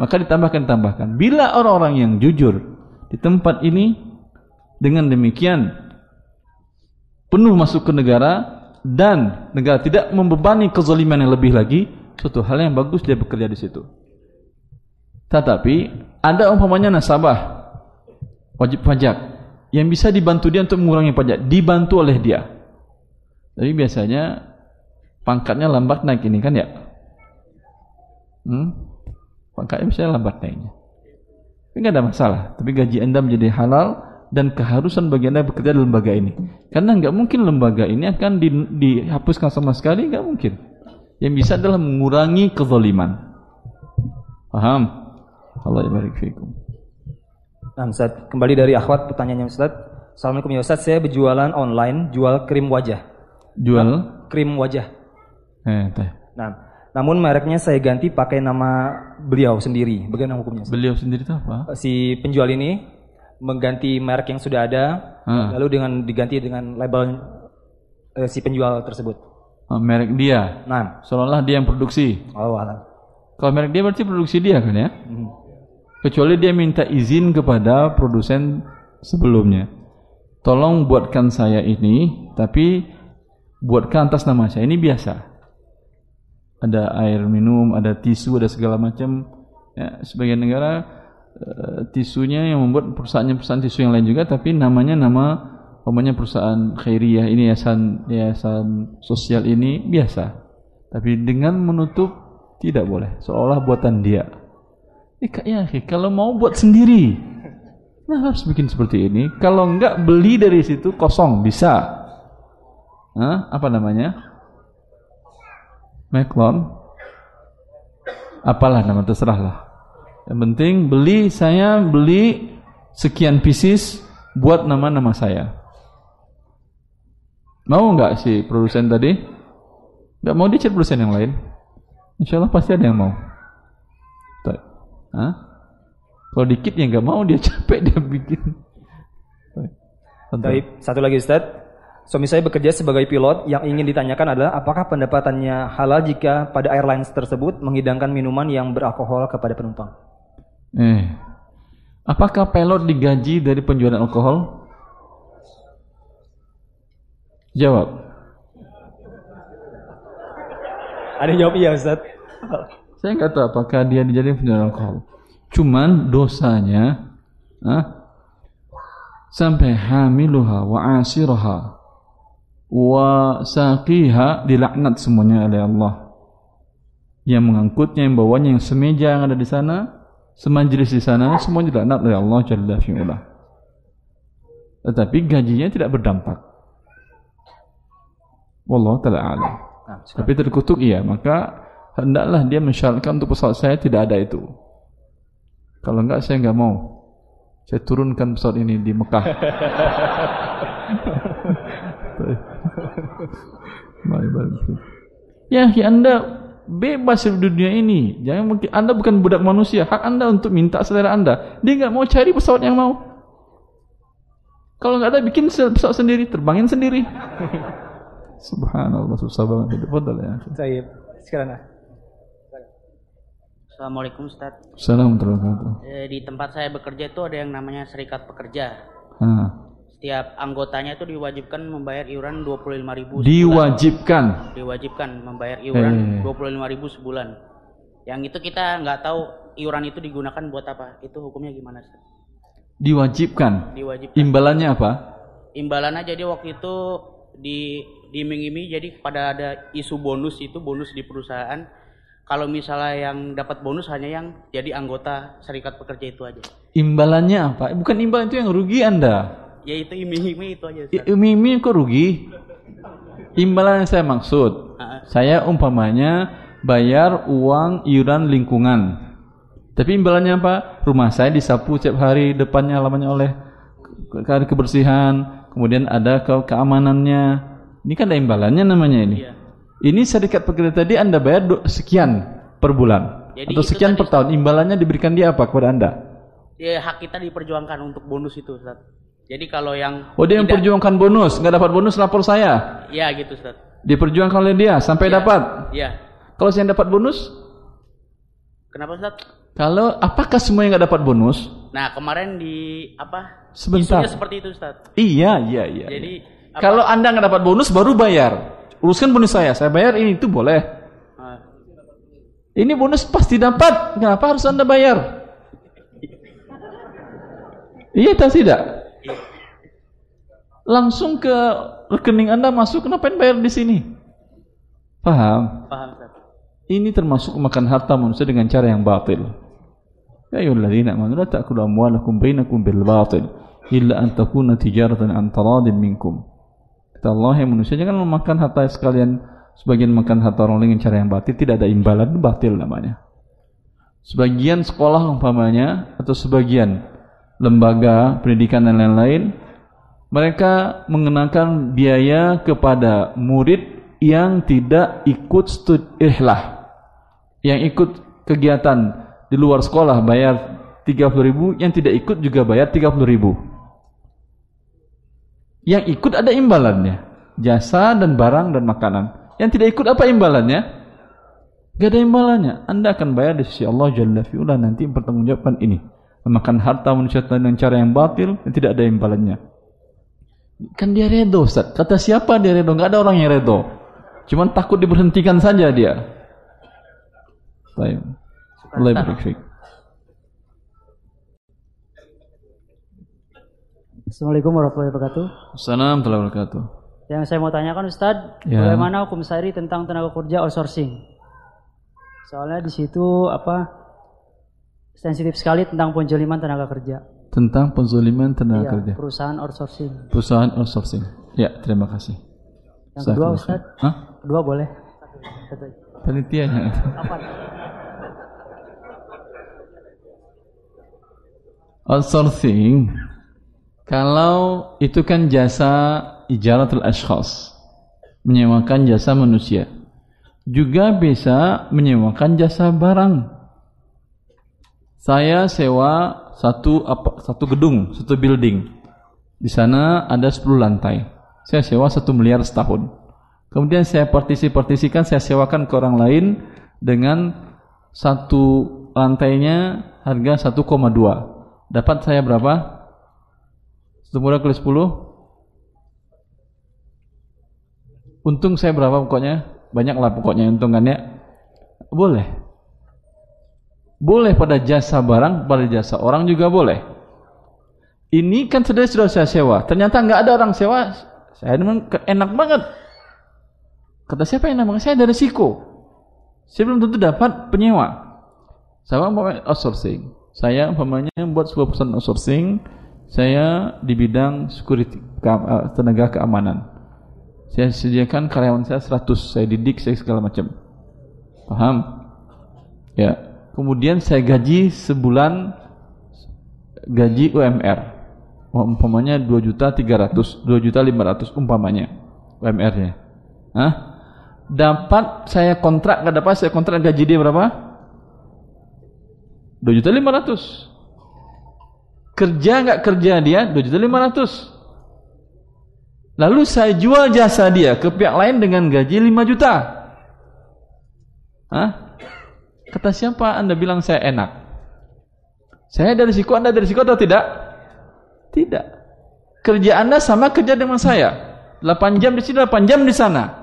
Maka ditambahkan tambahkan. Bila orang-orang yang jujur di tempat ini dengan demikian penuh masuk ke negara dan negara tidak membebani kezaliman yang lebih lagi, suatu hal yang bagus dia bekerja di situ. Tetapi ada umpamanya nasabah wajib pajak yang bisa dibantu dia untuk mengurangi pajak, dibantu oleh dia. Tapi biasanya pangkatnya lambat naik ini kan ya. Hmm? Pangkatnya bisa lambat naiknya. Tapi nggak ada masalah. Tapi gaji anda menjadi halal dan keharusan bagi anda bekerja di lembaga ini. Karena nggak mungkin lembaga ini akan di, dihapuskan sama sekali, nggak mungkin. Yang bisa adalah mengurangi kezaliman. Paham? Allah barik fikum. Nah, Ustaz, kembali dari akhwat pertanyaannya Ustaz. Assalamualaikum ya Ustaz, saya berjualan online, jual krim wajah. Jual? Nah, krim wajah. Eh, teh. Nah, namun mereknya saya ganti pakai nama beliau sendiri. Bagaimana hukumnya? Beliau sendiri itu apa? Si penjual ini mengganti merek yang sudah ada, hmm. lalu dengan diganti dengan label uh, si penjual tersebut. Oh, merek dia. Nah, seolah-olah dia yang produksi. Oh, alam. Kalau merek dia berarti produksi dia kan ya? Hmm. Kecuali dia minta izin kepada produsen sebelumnya. Tolong buatkan saya ini, tapi buatkan atas nama saya. Ini biasa ada air minum, ada tisu, ada segala macam. Ya, sebagian negara tisunya yang membuat perusahaannya perusahaan tisu yang lain juga, tapi namanya nama namanya perusahaan khairiyah ini yayasan yayasan sosial ini biasa. Tapi dengan menutup tidak boleh, seolah buatan dia. Eh, ya, kalau mau buat sendiri, nah harus bikin seperti ini. Kalau enggak beli dari situ kosong bisa. Hah? Apa namanya? Meklon apalah nama terserah lah yang penting beli saya beli sekian pieces buat nama-nama saya. Mau nggak si produsen tadi? Nggak mau dicet produsen yang lain? Insya Allah pasti ada yang mau. Hah? kalau dikit ya nggak mau dia *laughs* capek dia bikin. Baik, satu lagi Ustaz. Suami saya bekerja sebagai pilot. Yang ingin ditanyakan adalah apakah pendapatannya halal jika pada airlines tersebut menghidangkan minuman yang beralkohol kepada penumpang? Eh, apakah pilot digaji dari penjualan alkohol? Jawab. Ada yang jawab iya Ustaz. Saya nggak tahu apakah dia dijadikan penjualan alkohol. Cuman dosanya, ah, sampai hamiluha wa asiraha wa saqiha dilaknat semuanya oleh Allah. Yang mengangkutnya, yang bawanya, yang semeja yang ada di sana, semajlis di sana, semua dilaknat oleh Allah Jalla fi'ula. Tetapi gajinya tidak berdampak. Wallah ta'ala alam. Nah, Tapi terkutuk iya, maka hendaklah dia mensyaratkan untuk pesawat saya tidak ada itu. Kalau enggak saya enggak mau. Saya turunkan pesawat ini di Mekah. *laughs* Ya, ya Anda bebas di dunia ini. Jangan mungkin Anda bukan budak manusia. Hak Anda untuk minta selera Anda. Dia nggak mau cari pesawat yang mau. Kalau nggak ada bikin pesawat sendiri, terbangin sendiri. *laughs* Subhanallah susah banget hidup. Fadal ya. Saya sekarang ah. Assalamualaikum Ustaz. Assalamualaikum. Eh, di tempat saya bekerja itu ada yang namanya serikat pekerja. Ah. Setiap anggotanya itu diwajibkan membayar iuran 25.000 sebulan. Diwajibkan. Diwajibkan membayar iuran Eh. 25.000 sebulan. Yang itu kita nggak tahu iuran itu digunakan buat apa. Itu hukumnya gimana Ustaz? Diwajibkan. Diwajibkan. Imbalannya apa? Imbalannya jadi waktu itu di diiming-iming jadi pada ada isu bonus itu bonus di perusahaan kalau misalnya yang dapat bonus hanya yang jadi anggota serikat pekerja itu aja Imbalannya apa? Bukan imbalan itu yang rugi Anda. Ya itu iming-iming itu aja Ustaz. I- Mimi kok rugi? Imbalan yang saya maksud. Ah, Saya umpamanya bayar uang iuran lingkungan. Tapi imbalannya apa? Rumah saya disapu setiap hari depannya halamannya oleh ke- ke- kebersihan, kemudian ada ke keamanannya. Ini kan ada imbalannya namanya ini. Iya. Ini serikat pekerja tadi Anda bayar sekian per bulan Jadi atau sekian per tahun. Imbalannya diberikan dia apa kepada Anda? ya hak kita diperjuangkan untuk bonus itu Ustaz. Jadi kalau yang Oh dia yang tidak- perjuangkan bonus, nggak dapat bonus lapor saya. ya gitu Ustaz. Diperjuangkan oleh dia sampai Ya. dapat. ya Kalau saya dapat bonus, kenapa Ustaz? kalau apakah semua yang nggak dapat bonus? nah kemarin di apa Sebentar. isunya seperti itu Ustaz. Iya, iya, iya. jadi iya. apa- Kalau anda nggak dapat bonus baru bayar. Uruskan bonus saya, saya bayar ini itu boleh. ah, Ini bonus pasti dapat. Kenapa harus anda bayar? Iya atau tidak? Langsung ke rekening anda masuk, kenapa bayar di sini? Paham? paham Ustaz. Ini termasuk makan harta manusia dengan cara yang batil. Ya ayyuhalladzina amanu la ta'kulu amwalakum bainakum bil batil illa an takuna tijaratan an taradin minkum. Kata Allah yang manusia jangan memakan harta sekalian sebagian makan harta orang lain dengan cara yang batil tidak ada imbalan batil namanya. Sebagian sekolah umpamanya atau sebagian lembaga pendidikan dan lain-lain mereka mengenakan biaya kepada murid yang tidak ikut stud ihlah yang ikut kegiatan di luar sekolah bayar 30 ribu yang tidak ikut juga bayar 30 ribu. Yang ikut ada imbalannya jasa dan barang dan makanan. Yang tidak ikut apa imbalannya? Gak ada imbalannya. Anda akan bayar di sisi Allah Jalla fi'ula nanti mempertanggungjawabkan ini. Memakan harta manusia dengan cara yang batil yang tidak ada imbalannya kan dia redo Ustaz kata siapa dia redo gak ada orang yang redo cuman takut diberhentikan saja dia Baik. Allah barik fiik. Assalamualaikum warahmatullahi wabarakatuh. Assalamualaikum warahmatullahi wabarakatuh. Yang saya mau tanyakan Ustadz, Ya. bagaimana hukum syari tentang tenaga kerja outsourcing? Soalnya di situ apa sensitif sekali tentang penjoliman tenaga kerja. Tentang penzuliman tenaga Iya, kerja. perusahaan outsourcing. Perusahaan outsourcing. Ya, terima kasih. Yang kedua Jazakallah Ustadz, khair. Hah? kedua boleh. Satu. Apa? Outsourcing kalau itu kan jasa ijaratul ashkhas menyewakan jasa manusia juga bisa menyewakan jasa barang saya sewa satu apa satu gedung satu building. Di sana ada 10 lantai. Saya sewa satu miliar setahun. Kemudian saya partisi-partisikan saya sewakan ke orang lain dengan satu lantainya harga 1,2 dapat saya berapa? Satu murah kali 10 untung saya berapa pokoknya? Banyak lah pokoknya untungannya. Boleh boleh pada jasa barang pada jasa orang juga boleh. Ini kan sudah sudah saya sewa. Ternyata nggak ada orang sewa. Saya memang enak banget. Kata siapa yang namanya saya ada resiko saya belum tentu dapat penyewa. Sama umpamanya outsourcing. Saya umpamanya buat sebuah perusahaan outsourcing saya di bidang security eh, tenaga keamanan. Saya sediakan karyawan saya 100 saya didik saya segala macam. Paham? Ya kemudian saya gaji sebulan gaji UMR umpamanya 2 juta 300 2 juta 500 umpamanya UMR nya Hah? dapat saya kontrak nggak dapat saya kontrak gaji dia berapa? 2 juta 500 kerja nggak kerja dia 2 juta 500 lalu saya jual jasa dia ke pihak lain dengan gaji 5 juta Hah? Kata siapa anda bilang saya enak saya dari siku anda dari siku atau tidak? tidak kerja anda sama kerja dengan saya 8 jam di sini 8 jam di sana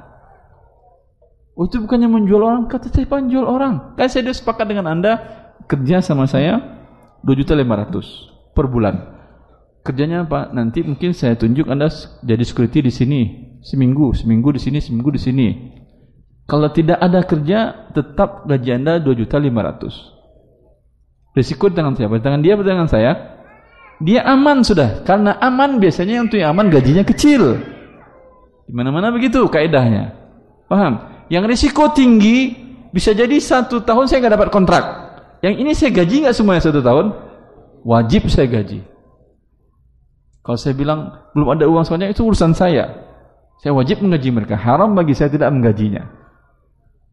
Oh itu bukannya menjual orang, kata saya menjual orang. Kan saya sudah sepakat dengan anda kerja sama saya 2 juta 500 per bulan. Kerjanya apa? Nanti mungkin saya tunjuk anda jadi security di sini seminggu, seminggu di sini, seminggu di sini. Kalau tidak ada kerja, tetap gaji anda 2 juta 500. Risiko di tangan siapa? Di tangan dia atau tangan saya? Dia aman sudah. Karena aman biasanya untuk yang aman gajinya kecil. Di mana-mana begitu kaidahnya. Paham? Yang risiko tinggi bisa jadi satu tahun saya nggak dapat kontrak. Yang ini saya gaji nggak semuanya satu tahun? Wajib saya gaji. Kalau saya bilang belum ada uang semuanya itu urusan saya. Saya wajib menggaji mereka. Haram bagi saya tidak menggajinya.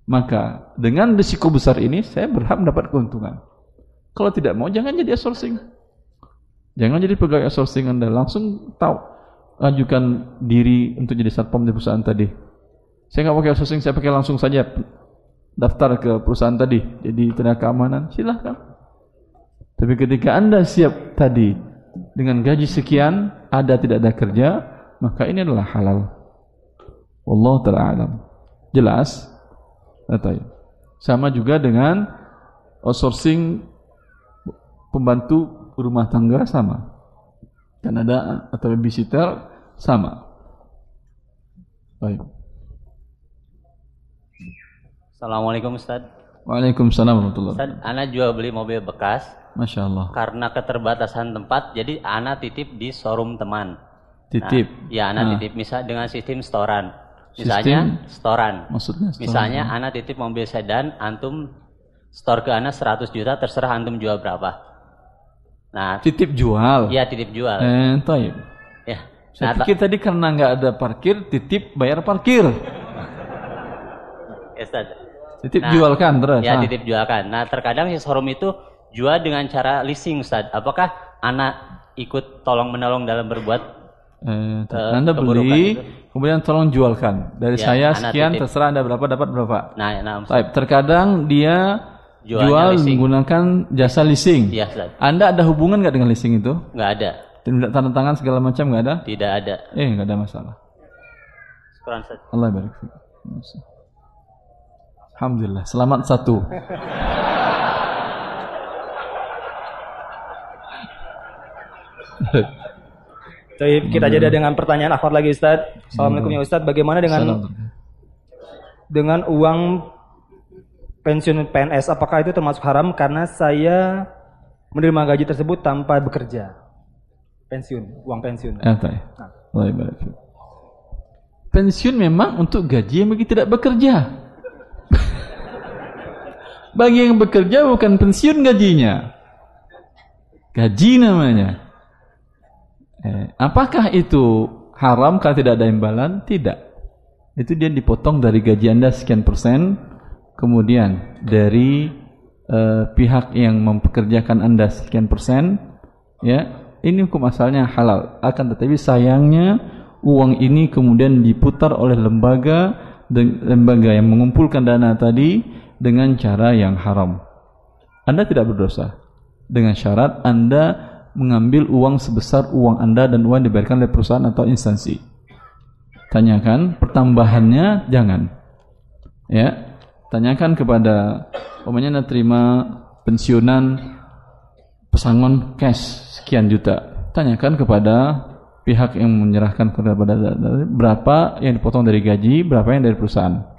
Maka dengan risiko besar ini saya berhak mendapat keuntungan. Kalau tidak mau jangan jadi outsourcing. Jangan jadi pegawai outsourcing Anda langsung tahu ajukan diri untuk jadi satpam di perusahaan tadi. Saya nggak pakai outsourcing, saya pakai langsung saja daftar ke perusahaan tadi. Jadi tenaga keamanan, silahkan. Tapi ketika anda siap tadi dengan gaji sekian, ada tidak ada kerja, maka ini adalah halal. Allah taala alam. Jelas? Atau sama juga dengan outsourcing pembantu rumah tangga sama. Kan ada atau babysitter sama. Baik. Assalamualaikum Ustaz. Waalaikumsalam warahmatullahi Ustaz, Ana jual beli mobil bekas. Masya Allah. Karena keterbatasan tempat, jadi Ana titip di showroom teman. Titip. Nah, ya, Ana nah. titip misal dengan sistem storan. Misalnya sistem? storan. Maksudnya storan. Misalnya ya. Ana titip mobil sedan, antum store ke Ana 100 juta, terserah antum jual berapa. Nah, titip jual. Iya, titip jual. Eh, taib. Ya. Saya nah, pikir tadi karena nggak ada parkir, titip bayar parkir. Ya, Ustaz. Titip nah, jualkan terus. Ya, titip jualkan. Nah, terkadang si showroom itu jual dengan cara leasing, Ustaz. Apakah anak ikut tolong menolong dalam berbuat eh, Anda beli, itu? kemudian tolong jualkan. Dari ya, saya sekian, titip. terserah Anda berapa dapat berapa. Nah, nah Ustaz. Terkadang dia Jualnya jual leasing. menggunakan jasa leasing. Ustaz. Anda ada hubungan nggak dengan leasing itu? Nggak ada. Tidak tanda tangan segala macam nggak ada? Tidak ada. Eh, nggak ada masalah. Allah barik. Alhamdulillah, selamat satu. *laughs* Baik, kita jeda dengan pertanyaan akhwat lagi Ustaz. Assalamualaikum ya Ustaz. Bagaimana dengan dengan uang pensiun PNS? Apakah itu termasuk haram karena saya menerima gaji tersebut tanpa bekerja? Pensiun, uang pensiun. Ya, nah. Pensiun memang untuk gaji yang bagi tidak bekerja. *laughs* Bagi yang bekerja bukan pensiun gajinya. Gaji namanya. Eh, apakah itu haram kalau tidak ada imbalan? Tidak. Itu dia dipotong dari gaji Anda sekian persen, kemudian dari eh, pihak yang mempekerjakan Anda sekian persen, ya. Ini hukum asalnya halal. Akan tetapi sayangnya uang ini kemudian diputar oleh lembaga lembaga yang mengumpulkan dana tadi dengan cara yang haram. Anda tidak berdosa. Dengan syarat Anda mengambil uang sebesar uang Anda dan uang diberikan oleh perusahaan atau instansi. Tanyakan pertambahannya jangan. Ya. Tanyakan kepada umpamanya Anda terima pensiunan pesangon cash sekian juta. Tanyakan kepada pihak yang menyerahkan kepada berapa yang dipotong dari gaji, berapa yang dari perusahaan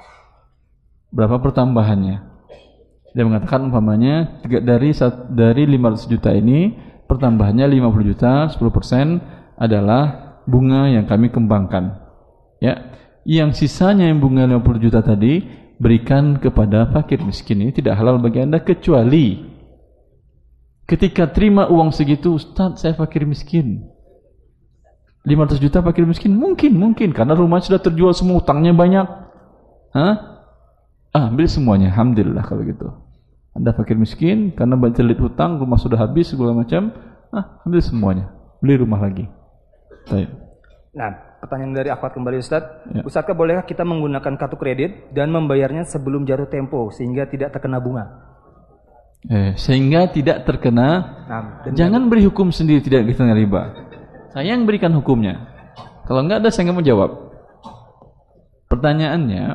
berapa pertambahannya. Dia mengatakan umpamanya dari dari 500 juta ini pertambahannya 50 juta, 10% adalah bunga yang kami kembangkan. Ya. Yang sisanya yang bunga 50 juta tadi berikan kepada fakir miskin ini tidak halal bagi Anda kecuali ketika terima uang segitu, Ustaz saya fakir miskin. 500 juta fakir miskin mungkin mungkin karena rumah sudah terjual semua utangnya banyak Hah? Ah, ambil semuanya. Alhamdulillah kalau gitu. Anda fakir miskin karena bercelit hutang, rumah sudah habis segala macam. Ah, ambil semuanya. Beli rumah lagi. Baik. Nah, pertanyaan dari akhwat kembali Ustaz. Ya. Ustazkah bolehkah kita menggunakan kartu kredit dan membayarnya sebelum jatuh tempo sehingga tidak terkena bunga? Eh, sehingga tidak terkena Nah, Jangan beri hukum sendiri tidak kita riba. Saya yang berikan hukumnya. Kalau enggak ada saya nggak mau jawab. Pertanyaannya,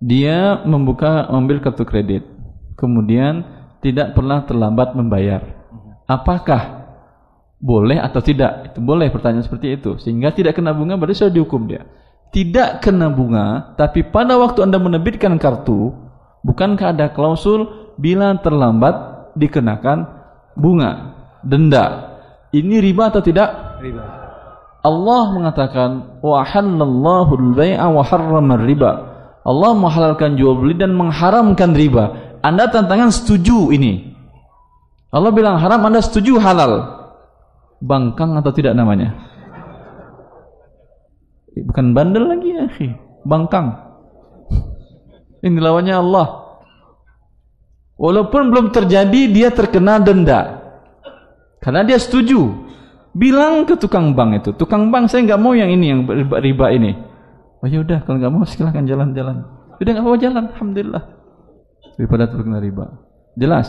dia membuka ambil kartu kredit, kemudian tidak pernah terlambat membayar. Apakah boleh atau tidak? Itu boleh pertanyaan seperti itu. Sehingga tidak kena bunga berarti sudah dihukum dia. Tidak kena bunga, tapi pada waktu Anda menerbitkan kartu, bukankah ada klausul bila terlambat dikenakan bunga, denda. Ini riba atau tidak? riba. Allah mengatakan wa halallahu al-bai'a wa harrama riba. Allah menghalalkan jual beli dan mengharamkan riba. Anda tantangan setuju ini. Allah bilang haram, Anda setuju halal. Bangkang atau tidak namanya? Bukan bandel lagi ya. Bangkang. Ini lawannya Allah. Walaupun belum terjadi, dia terkena denda. Karena dia setuju. Bilang ke tukang bank itu, tukang bank saya nggak mau yang ini, yang riba, riba ini. Oh ya udah, kalau nggak mau silahkan jalan-jalan. Udah nggak apa-apa jalan, alhamdulillah. Daripada terkena riba. Jelas.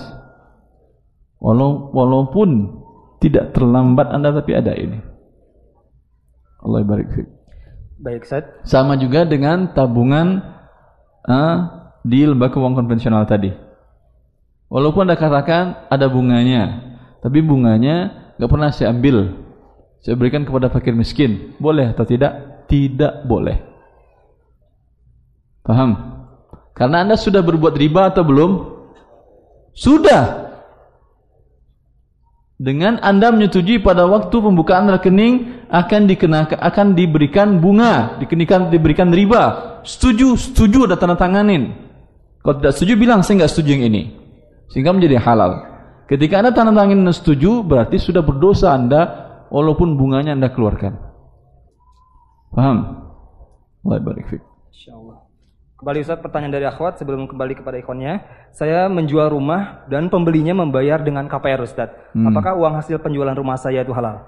Walau, walaupun tidak terlambat anda tapi ada ini. Allah barik fiik. Baik, Ustaz. Sama juga dengan tabungan ah, di lembaga keuangan konvensional tadi. Walaupun anda katakan ada bunganya, tapi bunganya nggak pernah saya ambil. Saya berikan kepada fakir miskin. Boleh atau tidak? Tidak boleh. Paham? Karena anda sudah berbuat riba atau belum? Sudah. Dengan anda menyetujui pada waktu pembukaan rekening akan dikenakan akan diberikan bunga, dikenakan diberikan riba. Setuju, setuju ada tanda tanganin. Kalau tidak setuju bilang saya nggak setuju yang ini. Sehingga menjadi halal. Ketika anda tanda tangan dan setuju berarti sudah berdosa anda walaupun bunganya anda keluarkan. Paham? Fiik. Insyaallah. Kembali Ustaz pertanyaan dari akhwat sebelum kembali kepada ikonnya. Saya menjual rumah dan pembelinya membayar dengan KPR Ustaz. Hmm. Apakah uang hasil penjualan rumah saya itu halal?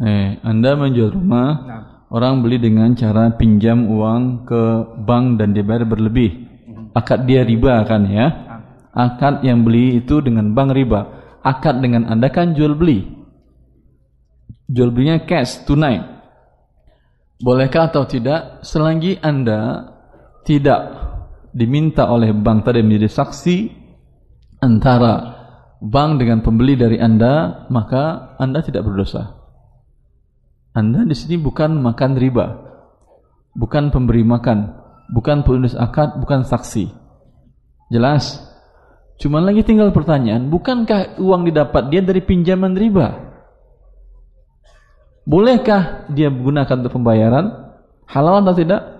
Eh, anda menjual rumah, Nah. orang beli dengan cara pinjam uang ke bank dan dibayar berlebih. Akad dia riba kan ya? Akad yang beli itu dengan bank riba. Akad dengan anda kan jual beli. Jual belinya cash, tunai. Bolehkah atau tidak? Selagi anda tidak diminta oleh bank tadi menjadi saksi antara bank dengan pembeli dari anda, maka anda tidak berdosa. Anda di sini bukan makan riba, bukan pemberi makan, bukan penulis akad, bukan saksi. Jelas? Cuma lagi tinggal pertanyaan, bukankah uang didapat dia dari pinjaman riba? Bolehkah dia menggunakan untuk pembayaran? Halal atau tidak?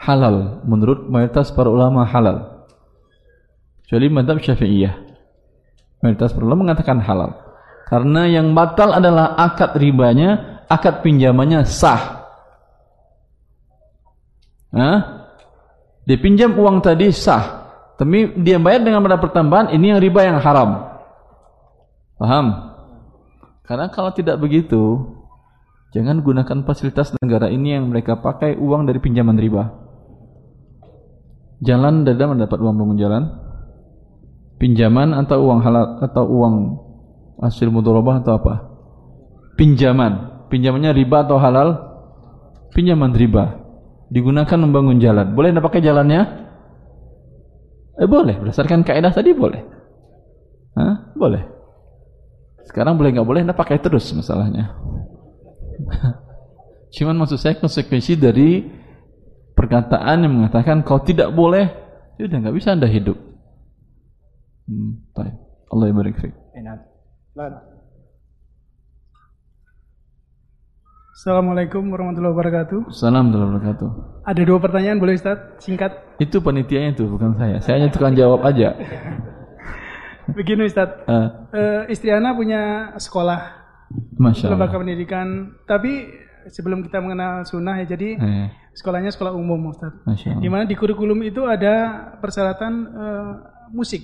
Halal. Menurut mayoritas para ulama halal. Kecuali madhab syafi'iyah. Mayoritas para ulama mengatakan halal. Karena yang batal adalah akad ribanya, akad pinjamannya sah. Hah? Dia pinjam uang tadi sah. Tapi dia bayar dengan pada pertambahan, ini yang riba yang haram. Paham? Karena kalau tidak begitu, jangan gunakan fasilitas negara ini yang mereka pakai uang dari pinjaman riba. Jalan dada mendapat uang bangun jalan. Pinjaman atau uang halal atau uang hasil mudharabah atau apa? Pinjaman. Pinjamannya riba atau halal? Pinjaman riba. Digunakan membangun jalan. Boleh anda pakai jalannya? Eh boleh. Berdasarkan kaidah tadi boleh. Hah? Boleh. Sekarang boleh nggak boleh anda pakai terus masalahnya. *laughs* Cuman maksud saya konsekuensi dari perkataan yang mengatakan kau tidak boleh, ya udah nggak bisa anda hidup. Hmm, baik. Allah barik fiik. Enak. Assalamualaikum warahmatullahi wabarakatuh. Salam warahmatullahi wabarakatuh. Ada dua pertanyaan boleh Ustaz? Singkat. Itu panitianya itu bukan saya. Saya hanya tukang jawab aja. *laughs* Begini Ustaz. Eh, Eh, istri Ana punya sekolah Masya lembaga Allah. pendidikan, tapi sebelum kita mengenal sunnah ya. Jadi Eh, sekolahnya sekolah umum Ustaz. Di mana di kurikulum itu ada persyaratan eh, musik.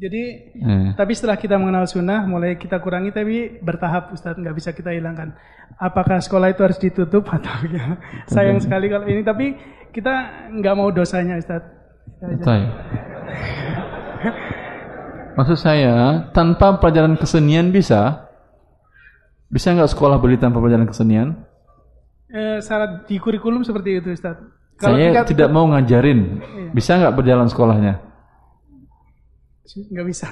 Jadi Eh. tapi setelah kita mengenal sunnah mulai kita kurangi tapi bertahap Ustaz nggak bisa kita hilangkan. Apakah sekolah itu harus ditutup *laughs* atau ya? Sayang sekali kalau ini tapi kita nggak mau dosanya Ustaz. Betul. Maksud saya, tanpa pelajaran kesenian bisa? Bisa nggak sekolah beli tanpa pelajaran kesenian? Eh, syarat di kurikulum seperti itu Ustaz. saya kita- tidak mau ngajarin. Iya. Bisa nggak berjalan sekolahnya? nggak bisa.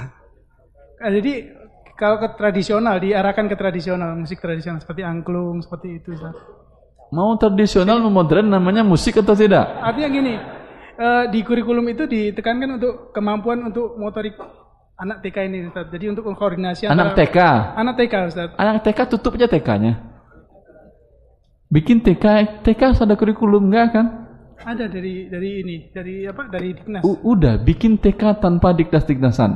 Ah, jadi kalau ke tradisional diarahkan ke tradisional musik tradisional seperti angklung seperti itu Ustaz. Mau tradisional, mau modern, namanya musik atau tidak? Artinya gini, eh, di kurikulum itu ditekankan untuk kemampuan untuk motorik anak TK ini Ustaz. Jadi untuk koordinasi Anak antara- TK? Anak TK Ustaz. Anak TK tutup aja TK-nya. Bikin TK, TK ada kurikulum nggak kan? Ada dari dari ini, dari apa? Dari Diknas. U- udah, bikin TK tanpa diknas-diknasan.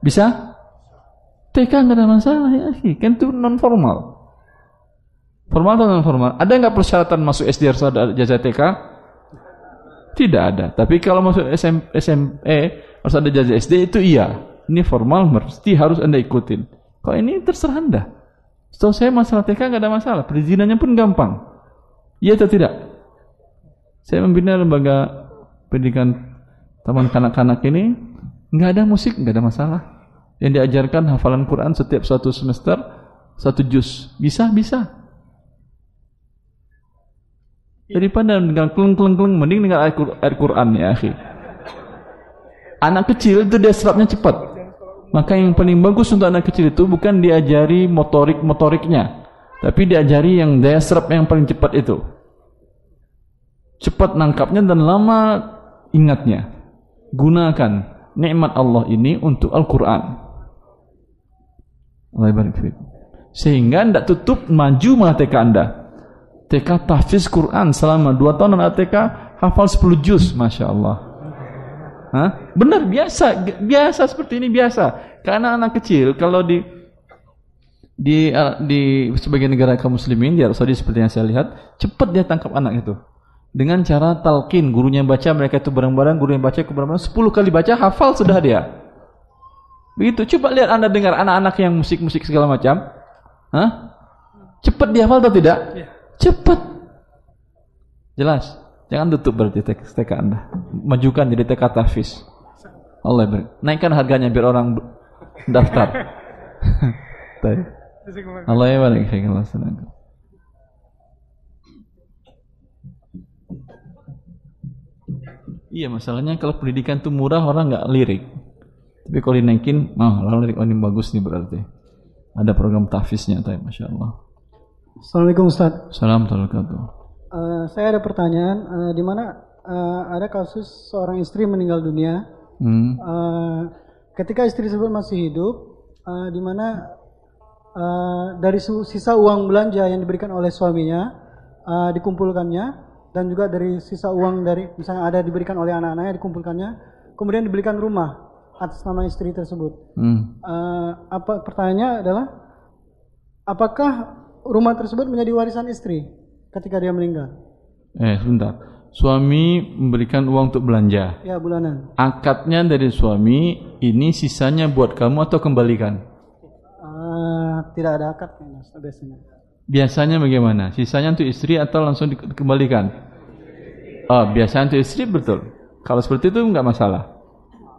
Bisa? TK nggak ada masalah ya, akhi. kan itu non formal. Formal atau non formal? Ada nggak persyaratan masuk SD harus ada jasa TK? Tidak ada. Tapi kalau masuk SM, SME harus ada jasa SD itu iya. Ini formal mesti harus anda ikutin. Kalau ini terserah anda. Setahu saya masalah TK nggak ada masalah. Perizinannya pun gampang. Iya atau tidak? Saya membina lembaga pendidikan taman kanak-kanak ini nggak ada musik, nggak ada masalah. Yang diajarkan hafalan Quran setiap satu semester satu juz. Bisa, bisa. Daripada dengan keleng-keleng-keleng, mending dengan air, Qur- air Quran ya, akhi. Anak kecil itu dia serapnya cepat. Maka yang paling bagus untuk anak kecil itu bukan diajari motorik-motoriknya, tapi diajari yang daya serap yang paling cepat itu. Cepat nangkapnya dan lama ingatnya. Gunakan nikmat Allah ini untuk Al-Quran. Sehingga tidak tutup maju malah TK Anda. TK tahfiz Quran selama 2 tahun anak TK hafal 10 juz, Masya Allah. Hah? Benar biasa, biasa seperti ini biasa. Karena anak kecil kalau di di di sebagian negara kaum muslimin di Arab Saudi seperti yang saya lihat, cepat dia tangkap anak itu. Dengan cara talqin, gurunya baca, mereka itu bareng-bareng, gurunya baca, bareng-bareng, 10 kali baca, hafal sudah dia. Begitu, coba lihat Anda dengar anak-anak yang musik-musik segala macam. Hah? Cepat dia hafal atau tidak? Cepat. Jelas. Jangan tutup berarti TK, Anda. Majukan jadi TK tahfiz. Allah beri. Naikkan harganya biar orang daftar. *laughs* Allah ya barik. Iya masalahnya kalau pendidikan itu murah orang nggak lirik. Tapi kalau dinaikin, oh orang lirik oh ini bagus nih berarti. Ada program tahfiznya, tapi masya Allah. Assalamualaikum Ustaz. Salam wabarakatuh. Eh, saya ada pertanyaan, eh, di mana eh, ada kasus seorang istri meninggal dunia. Hmm. Eh, ketika istri tersebut masih hidup, eh, di mana eh, dari sisa uang belanja yang diberikan oleh suaminya eh, dikumpulkannya, dan juga dari sisa uang dari misalnya ada diberikan oleh anak-anaknya dikumpulkannya, kemudian diberikan rumah atas nama istri tersebut. Hmm. Eh, apa pertanyaannya adalah apakah rumah tersebut menjadi warisan istri ketika dia meninggal? Eh sebentar. Suami memberikan uang untuk belanja. Ya bulanan. Akadnya dari suami, ini sisanya buat kamu atau kembalikan? Eh, tidak ada akad biasanya. Biasanya bagaimana? Sisanya untuk istri atau langsung di- dikembalikan? Oh, biasanya untuk istri betul. Kalau seperti itu enggak masalah.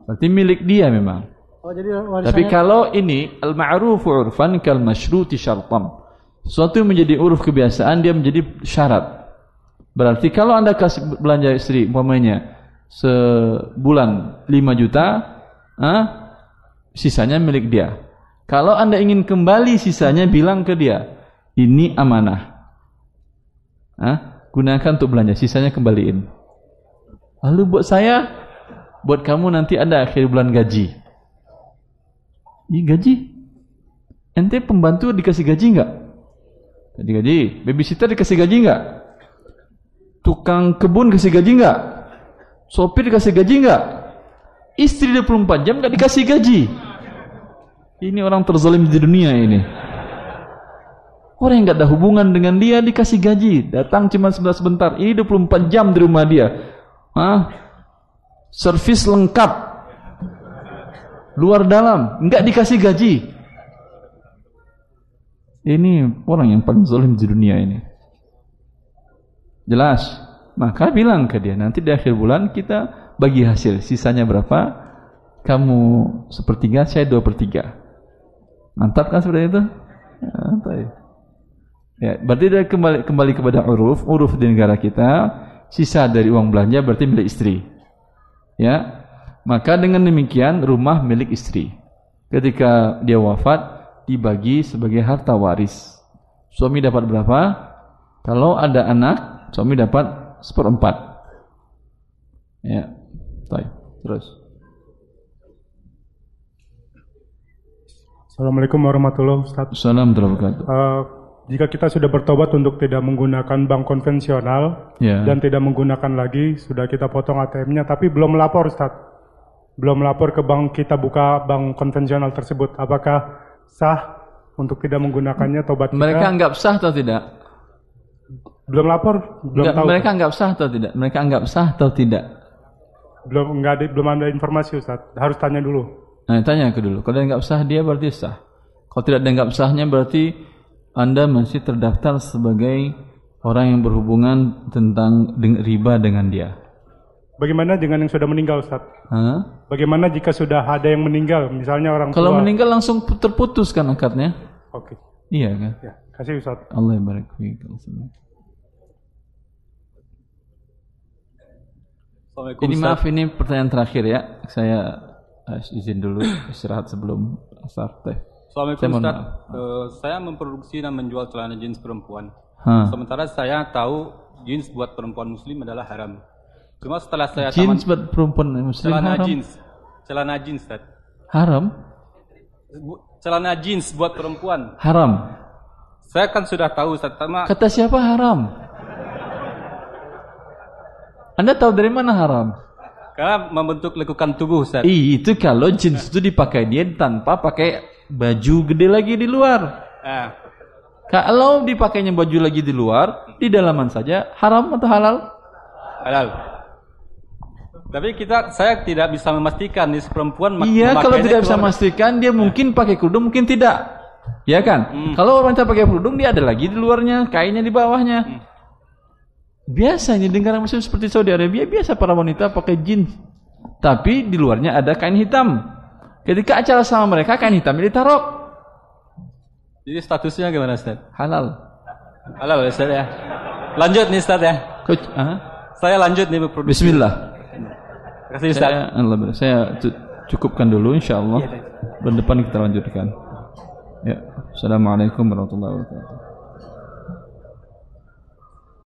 Berarti milik dia memang. Oh jadi Tapi kalau ini al-ma'rufu urfan kal masyruti syartam. Sesuatu yang menjadi uruf kebiasaan dia menjadi syarat. Berarti kalau Anda kasih belanja istri umpamanya sebulan 5 juta, ah, sisanya milik dia. Kalau Anda ingin kembali sisanya bilang ke dia, ini amanah. Ah, gunakan untuk belanja, sisanya kembaliin. Lalu buat saya, buat kamu nanti ada akhir bulan gaji. Ih, gaji? Ente pembantu dikasih gaji enggak? Gaji gaji. Babysitter dikasih gaji enggak? Tukang kebun kasih gaji enggak? Sopir dikasih gaji enggak? Istri 24 jam enggak dikasih gaji. Ini orang terzalim di dunia ini. Orang yang nggak ada hubungan dengan dia dikasih gaji, datang cuma sebentar sebentar. Ini 24 jam di rumah dia. Hah? Servis lengkap. Luar dalam, nggak dikasih gaji. Ini orang yang paling zalim di dunia ini. Jelas. Maka bilang ke dia, nanti di akhir bulan kita bagi hasil. Sisanya berapa? Kamu sepertiga, saya dua pertiga. Mantap kan seperti itu? Mantap. Ya, berarti dia kembali kembali kepada uruf. Uruf di negara kita, sisa dari uang belanja berarti milik istri. Ya. Maka dengan demikian rumah milik istri. Ketika dia wafat, dibagi sebagai harta waris. Suami dapat berapa? Kalau ada anak, suami dapat seperempat. Ya, baik. Terus. Assalamualaikum warahmatullahi wabarakatuh. Assalamualaikum warahmatullahi wabarakatuh. Uh, jika kita sudah bertobat untuk tidak menggunakan bank konvensional Ya. dan tidak menggunakan lagi, sudah kita potong ATM-nya, tapi belum melapor, Ustaz. Belum melapor ke bank kita buka bank konvensional tersebut. Apakah sah untuk tidak menggunakannya tobat kita? Mereka anggap sah atau tidak? belum lapor, belum Enggak, tahu. mereka anggap sah atau tidak? Mereka anggap sah atau tidak? Belum enggak ada belum ada informasi, Ustaz. Harus tanya dulu. Nah, tanya ke dulu. Kalau dia anggap sah dia berarti sah. Kalau tidak dianggap sahnya berarti Anda masih terdaftar sebagai orang yang berhubungan tentang riba dengan dia. Bagaimana dengan yang sudah meninggal, Ustaz? Hah? Bagaimana jika sudah ada yang meninggal, misalnya orang Kalau tua? meninggal langsung terputus kan akadnya? Oke. Iya kan? Ya, kasih Ustaz. Allah barik fiik. Assalamualaikum, Ini Ustaz. maaf ini pertanyaan terakhir ya. Saya eh, izin dulu istirahat sebelum asar teh. Assalamualaikum Saya Ustaz. Eh, saya memproduksi dan menjual celana jeans perempuan. Hah. Sementara saya tahu jeans buat perempuan muslim adalah haram. Cuma setelah saya Jeans buat perempuan muslim celana haram. jeans, celana jeans, Ustaz. Haram? Celana jeans buat perempuan. Haram. Saya kan sudah tahu Ustaz, sama Kata siapa haram? Anda tahu dari mana haram? karena membentuk lekukan tubuh Ustaz. Ih, itu kalau jeans itu dipakai dia tanpa pakai baju gede lagi di luar. Ah, Kalau dipakainya baju lagi di luar, di dalaman saja haram atau halal? halal. Tapi kita saya tidak bisa memastikan nih perempuan Iya, kalau tidak bisa memastikan dia mungkin pakai kerudung, mungkin tidak. Ya kan? Hmm. Kalau wanita pakai kerudung dia ada lagi di luarnya, kainnya di bawahnya. Hmm. Biasa di negara muslim seperti Saudi Arabia biasa para wanita pakai jeans. Tapi di luarnya ada kain hitam. Ketika acara sama mereka kain hitam ditaruh Jadi statusnya gimana Ustaz? halal. Halal Ustaz ya. Lanjut nih Ustaz ya. Coach, ah? Saya lanjut nih. Bismillah. Kasih Ustaz. Saya, Allah, saya cu- cukupkan dulu insyaallah. Dan depan kita lanjutkan. Ya. Assalamualaikum warahmatullahi wabarakatuh.